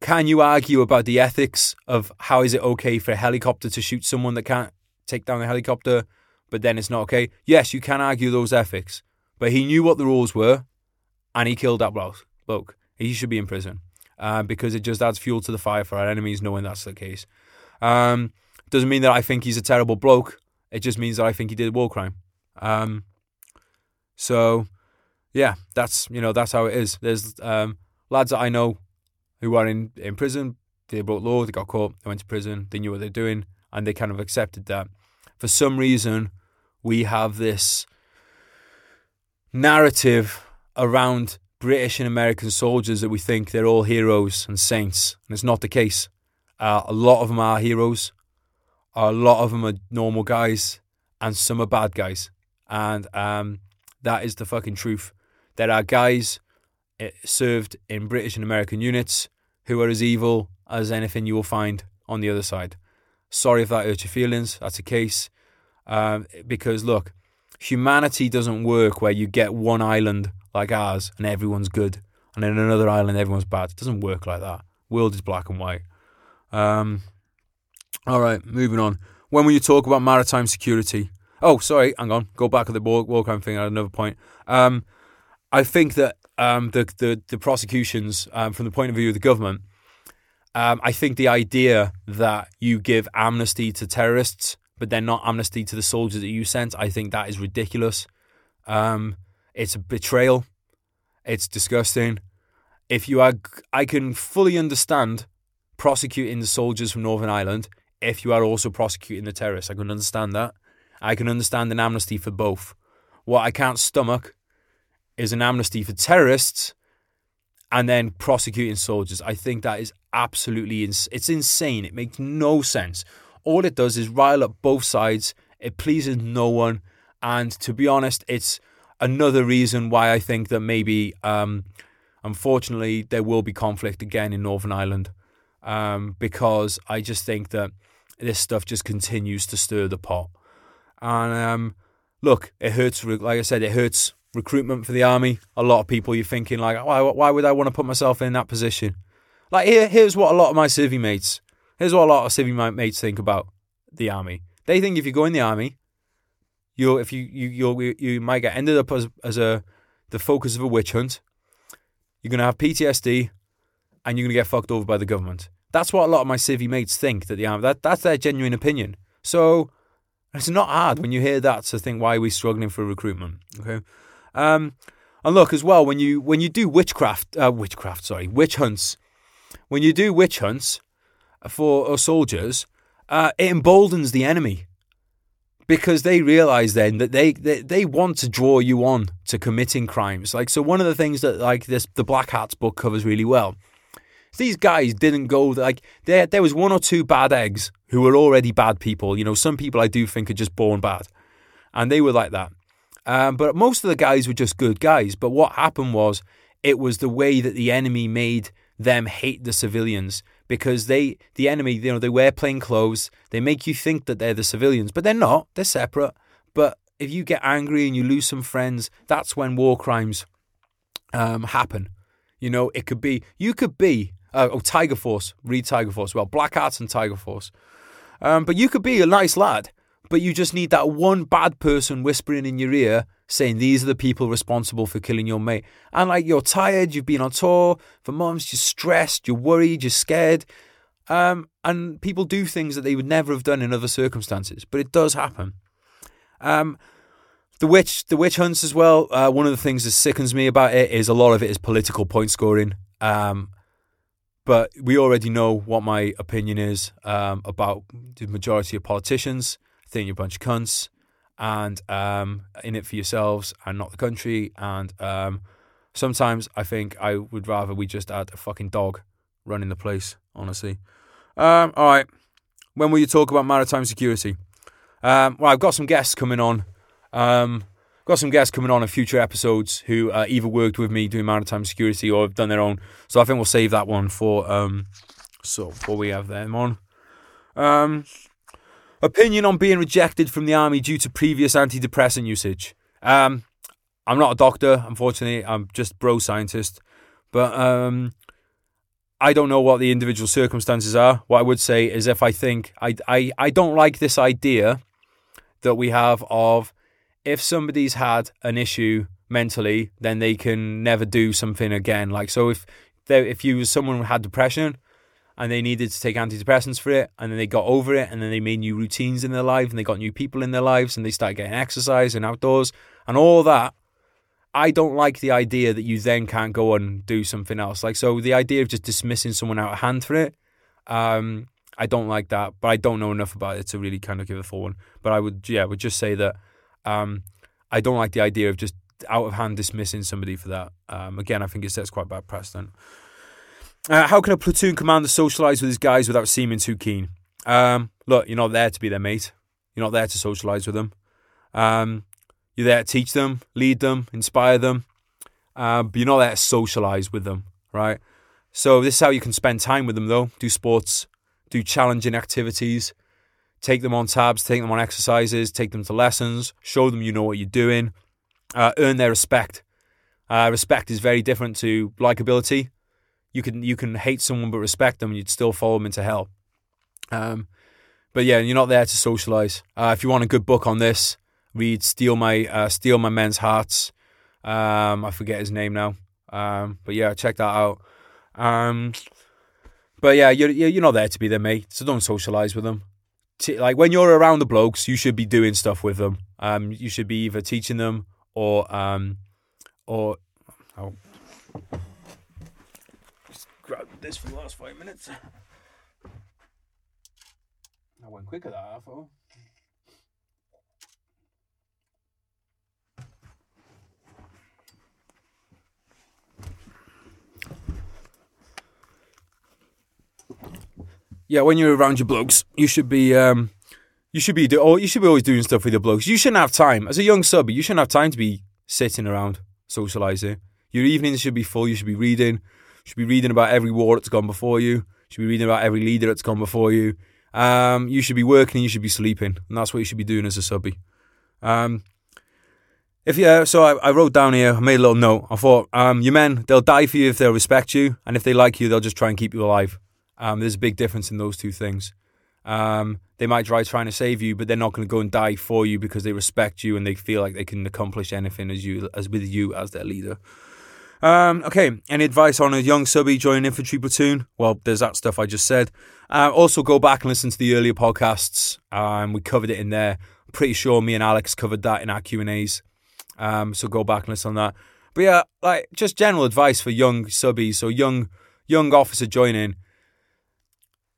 can you argue about the ethics of how is it okay for a helicopter to shoot someone that can't take down a helicopter? but then it's not okay. Yes, you can argue those ethics, but he knew what the rules were, and he killed that bloke. He should be in prison uh, because it just adds fuel to the fire for our enemies, knowing that's the case. Um, doesn't mean that I think he's a terrible bloke. It just means that I think he did a war crime. Um, so, yeah, that's you know that's how it is. There's um, lads that I know who are in in prison. They broke law. They got caught. They went to prison. They knew what they're doing, and they kind of accepted that. For some reason, we have this narrative around British and American soldiers that we think they're all heroes and saints, and it's not the case. Uh, a lot of them are heroes, a lot of them are normal guys, and some are bad guys, and um, that is the fucking truth. There are guys eh, served in British and American units who are as evil as anything you will find on the other side. Sorry if that hurt your feelings. That's the case. Um, because look, humanity doesn't work where you get one island like ours and everyone's good, and then another island everyone's bad. It doesn't work like that. World is black and white. Um, all right, moving on. When will you talk about maritime security? Oh, sorry, hang on. Go back to the war, war crime thing. I had another point. Um, I think that um, the, the, the prosecutions, um, from the point of view of the government, um, I think the idea that you give amnesty to terrorists but then not amnesty to the soldiers that you sent. I think that is ridiculous. Um, it's a betrayal. It's disgusting. If you are, I can fully understand prosecuting the soldiers from Northern Ireland if you are also prosecuting the terrorists. I can understand that. I can understand an amnesty for both. What I can't stomach is an amnesty for terrorists and then prosecuting soldiers. I think that is absolutely ins- it's insane. It makes no sense all it does is rile up both sides. It pleases no one. And to be honest, it's another reason why I think that maybe um, unfortunately, there will be conflict again in Northern Ireland um, because I just think that this stuff just continues to stir the pot. And um, look, it hurts. Like I said, it hurts recruitment for the army. A lot of people, you're thinking like, why? Why would I want to put myself in that position? Like here, here's what a lot of my civvy mates. Here's what a lot of civvy mates think about the army. They think if you go in the army, you if you you you you might get ended up as as a the focus of a witch hunt. You're gonna have PTSD, and you're gonna get fucked over by the government. That's what a lot of my civvy mates think that the army. That that's their genuine opinion. So it's not hard when you hear that to think why are we struggling for recruitment. Okay, um, and look as well when you when you do witchcraft, uh, witchcraft, sorry, witch hunts. When you do witch hunts for soldiers, uh, it emboldens the enemy because they realize then that they, they they want to draw you on to committing crimes. Like so, one of the things that like this the Black Hearts book covers really well. These guys didn't go like there. There was one or two bad eggs who were already bad people. You know, some people I do think are just born bad, and they were like that. Um, but most of the guys were just good guys. But what happened was it was the way that the enemy made them hate the civilians because they the enemy you know they wear plain clothes they make you think that they're the civilians but they're not they're separate but if you get angry and you lose some friends that's when war crimes um, happen you know it could be you could be uh, oh tiger force read tiger force well Black Hearts and tiger force um, but you could be a nice lad but you just need that one bad person whispering in your ear saying these are the people responsible for killing your mate. And like you're tired, you've been on tour for months, you're stressed, you're worried, you're scared. Um, and people do things that they would never have done in other circumstances, but it does happen. Um, the witch, the witch hunts as well. Uh, one of the things that sickens me about it is a lot of it is political point scoring. Um, but we already know what my opinion is um, about the majority of politicians. I think you're a bunch of cunts and um, in it for yourselves and not the country. And um, sometimes I think I would rather we just had a fucking dog running the place, honestly. Um, all right. When will you talk about maritime security? Um, well, I've got some guests coming on. Got some guests coming on in future episodes who uh, either worked with me doing maritime security or have done their own. So I think we'll save that one for um, so before we have them on. Um, Opinion on being rejected from the army due to previous antidepressant usage. Um, I'm not a doctor, unfortunately. I'm just bro scientist, but um, I don't know what the individual circumstances are. What I would say is, if I think I I I don't like this idea that we have of if somebody's had an issue mentally, then they can never do something again. Like so, if there, if you someone who had depression and they needed to take antidepressants for it and then they got over it and then they made new routines in their life and they got new people in their lives and they started getting exercise and outdoors and all that I don't like the idea that you then can't go and do something else like so the idea of just dismissing someone out of hand for it um, I don't like that but I don't know enough about it to really kind of give a full one but I would yeah would just say that um, I don't like the idea of just out of hand dismissing somebody for that um, again I think it sets quite bad precedent uh, how can a platoon commander socialise with his guys without seeming too keen? Um, look, you're not there to be their mate. You're not there to socialise with them. Um, you're there to teach them, lead them, inspire them. Uh, but you're not there to socialise with them, right? So this is how you can spend time with them, though. Do sports, do challenging activities, take them on tabs, take them on exercises, take them to lessons, show them you know what you're doing, uh, earn their respect. Uh, respect is very different to likability you can you can hate someone but respect them and you'd still follow them into hell. Um, but yeah, you're not there to socialize. Uh, if you want a good book on this, read "Steal My uh, Steal My Men's Hearts." Um, I forget his name now. Um, but yeah, check that out. Um, but yeah, you're you're not there to be their mate, so don't socialize with them. Like when you're around the blokes, you should be doing stuff with them. Um, you should be either teaching them or um, or oh grab this for the last five minutes. I went quicker that I thought. Yeah, when you're around your blokes, you should be um, you should be do- or you should be always doing stuff with your blokes. You shouldn't have time as a young sub. You shouldn't have time to be sitting around socializing. Your evenings should be full. You should be reading. You should be reading about every war that's gone before you. You should be reading about every leader that's gone before you. Um, you should be working and you should be sleeping. And that's what you should be doing as a subby. Um, if you, so I, I, wrote down here, I made a little note. I thought, um, your men, they'll die for you if they'll respect you. And if they like you, they'll just try and keep you alive. Um, there's a big difference in those two things. Um, they might try trying to save you, but they're not going to go and die for you because they respect you and they feel like they can accomplish anything as you as with you as their leader. Um, okay, any advice on a young subby joining infantry platoon? Well, there's that stuff I just said. Uh, also, go back and listen to the earlier podcasts. Um, we covered it in there. I'm pretty sure me and Alex covered that in our Q and A's. Um, so go back and listen on that. But yeah, like just general advice for young subbies, so young young officer joining.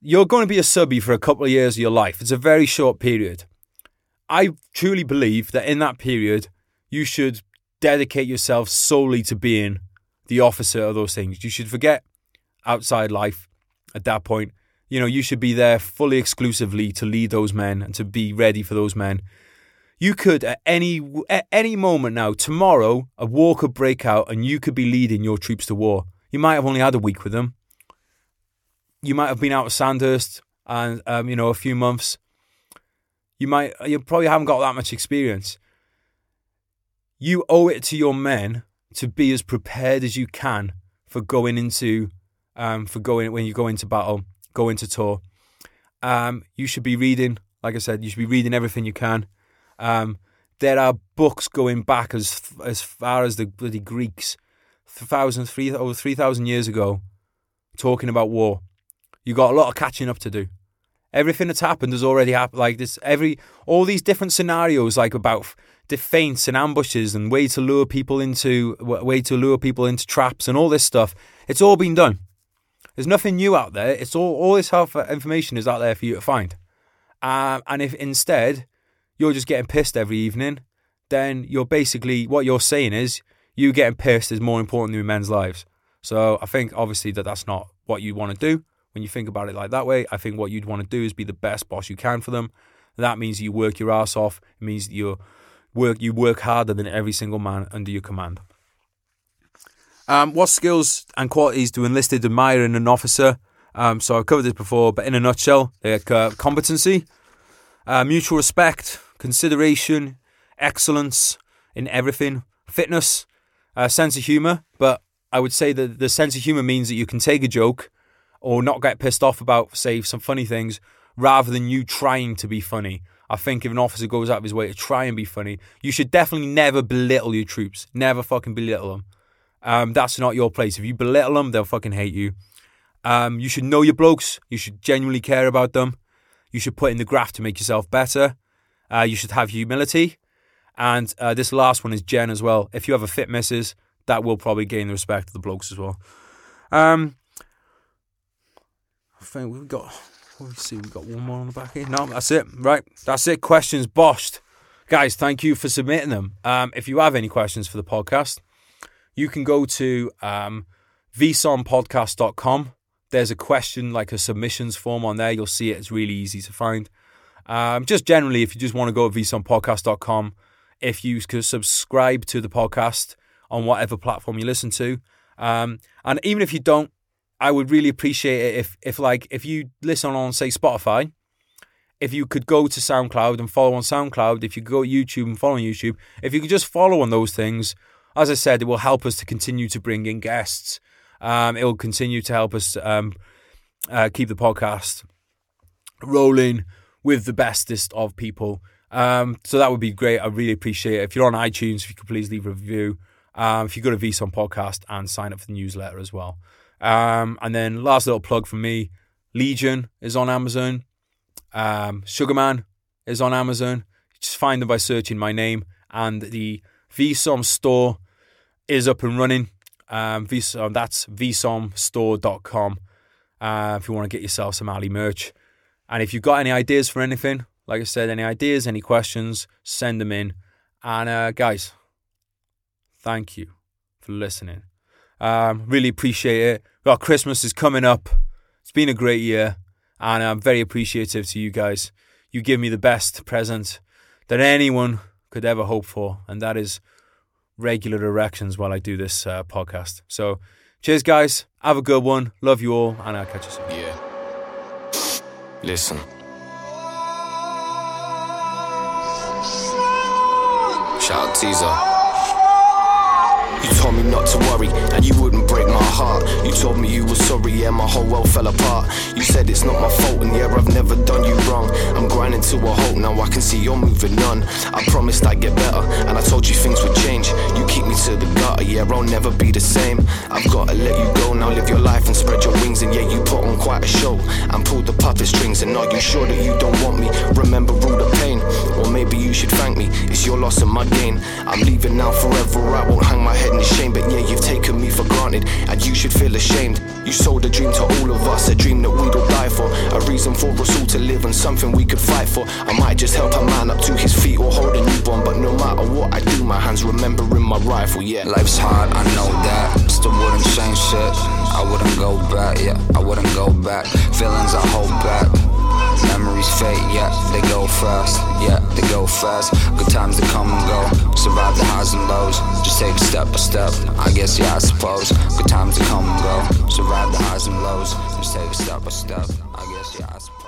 You're going to be a subby for a couple of years of your life. It's a very short period. I truly believe that in that period, you should dedicate yourself solely to being the officer of those things. You should forget outside life at that point. You know, you should be there fully exclusively to lead those men and to be ready for those men. You could at any at any moment now, tomorrow, a war could break out and you could be leading your troops to war. You might have only had a week with them. You might have been out of Sandhurst and um, you know a few months. You might you probably haven't got that much experience. You owe it to your men to be as prepared as you can for going into um, for going when you go into battle, go into tour. Um, you should be reading, like I said, you should be reading everything you can. Um, there are books going back as as far as the bloody Greeks, thousand, three over three thousand years ago, talking about war. You got a lot of catching up to do. Everything that's happened has already happened. Like this, every all these different scenarios, like about the feints and ambushes and way to lure people into way to lure people into traps and all this stuff. It's all been done. There's nothing new out there. It's all all this health information is out there for you to find. Um, and if instead you're just getting pissed every evening, then you're basically what you're saying is you getting pissed is more important than men's lives. So I think obviously that that's not what you want to do when you think about it like that way. I think what you'd want to do is be the best boss you can for them. That means you work your ass off. It means you're work you work harder than every single man under your command. Um, what skills and qualities do enlisted admire in an officer? Um, so I've covered this before, but in a nutshell, like uh, competency, uh, mutual respect, consideration, excellence in everything, fitness, uh, sense of humor. But I would say that the sense of humor means that you can take a joke or not get pissed off about, say, some funny things, rather than you trying to be funny I think if an officer goes out of his way to try and be funny, you should definitely never belittle your troops. Never fucking belittle them. Um, that's not your place. If you belittle them, they'll fucking hate you. Um, you should know your blokes. You should genuinely care about them. You should put in the graft to make yourself better. Uh, you should have humility. And uh, this last one is gen as well. If you have a fit missus, that will probably gain the respect of the blokes as well. Um, I think we've got Let's see, we've got one more on the back here. No, that's it. Right, that's it. Questions boshed. Guys, thank you for submitting them. Um, if you have any questions for the podcast, you can go to um, vsompodcast.com. There's a question, like a submissions form on there. You'll see it. It's really easy to find. Um, just generally, if you just want to go to vsompodcast.com, if you could subscribe to the podcast on whatever platform you listen to, um, and even if you don't, I would really appreciate it if, if like, if you listen on, say, Spotify, if you could go to SoundCloud and follow on SoundCloud, if you go YouTube and follow on YouTube, if you could just follow on those things, as I said, it will help us to continue to bring in guests. Um, it will continue to help us um, uh, keep the podcast rolling with the bestest of people. Um, so that would be great. I really appreciate it. If you're on iTunes, if you could please leave a review. Um, if you go to VSOM Podcast and sign up for the newsletter as well. Um, and then last little plug from me, Legion is on Amazon. Um, Sugarman is on Amazon. Just find them by searching my name. And the VSOM store is up and running. Um, VSOM, that's vsomstore.com uh, if you want to get yourself some Ali merch. And if you've got any ideas for anything, like I said, any ideas, any questions, send them in. And uh, guys, thank you for listening. Um, really appreciate it. Well, Christmas is coming up. It's been a great year, and I'm very appreciative to you guys. You give me the best present that anyone could ever hope for, and that is regular erections while I do this uh, podcast. So, cheers, guys. Have a good one. Love you all, and I'll catch you soon. Yeah. Listen. Shout out Teaser. You told me not to worry, and you wouldn't break my heart. You told me you were sorry, yeah, my whole world fell apart. You said it's not my fault, and yeah, I've never done you wrong. I'm grinding to a halt, now I can see you're moving on. I promised I'd get better, and I told you things would change. You keep me to the gutter, yeah, I'll never be the same. I've gotta let you go, now live your life and spread your wings, and yeah, you put on quite a show. And pulled the puppet strings, and are you sure that you don't want me? Remember all the pain, or maybe you should thank me. It's your loss and my gain. I'm leaving now forever, I won't hang my head in shame, but yeah, you've taken me for granted, and you should feel ashamed. You sold a dream to all of us, a dream that we'd all die for, a reason for us all to live and something we could fight for. I might just help a man up to his feet or hold a newborn, but no matter what I do, my hands remembering my rifle, yeah. Life's hard, I know that. Still wouldn't change shit. I wouldn't go back, yeah, I wouldn't go back. Feelings I hold back. Memories fade, yeah, they go fast, yeah, they go fast. Good times to come and go, survive the highs and lows. Just take it step by step, I guess, yeah, I suppose. Good times to come and go, survive the highs and lows. Just take it step by step, I guess, yeah, I suppose.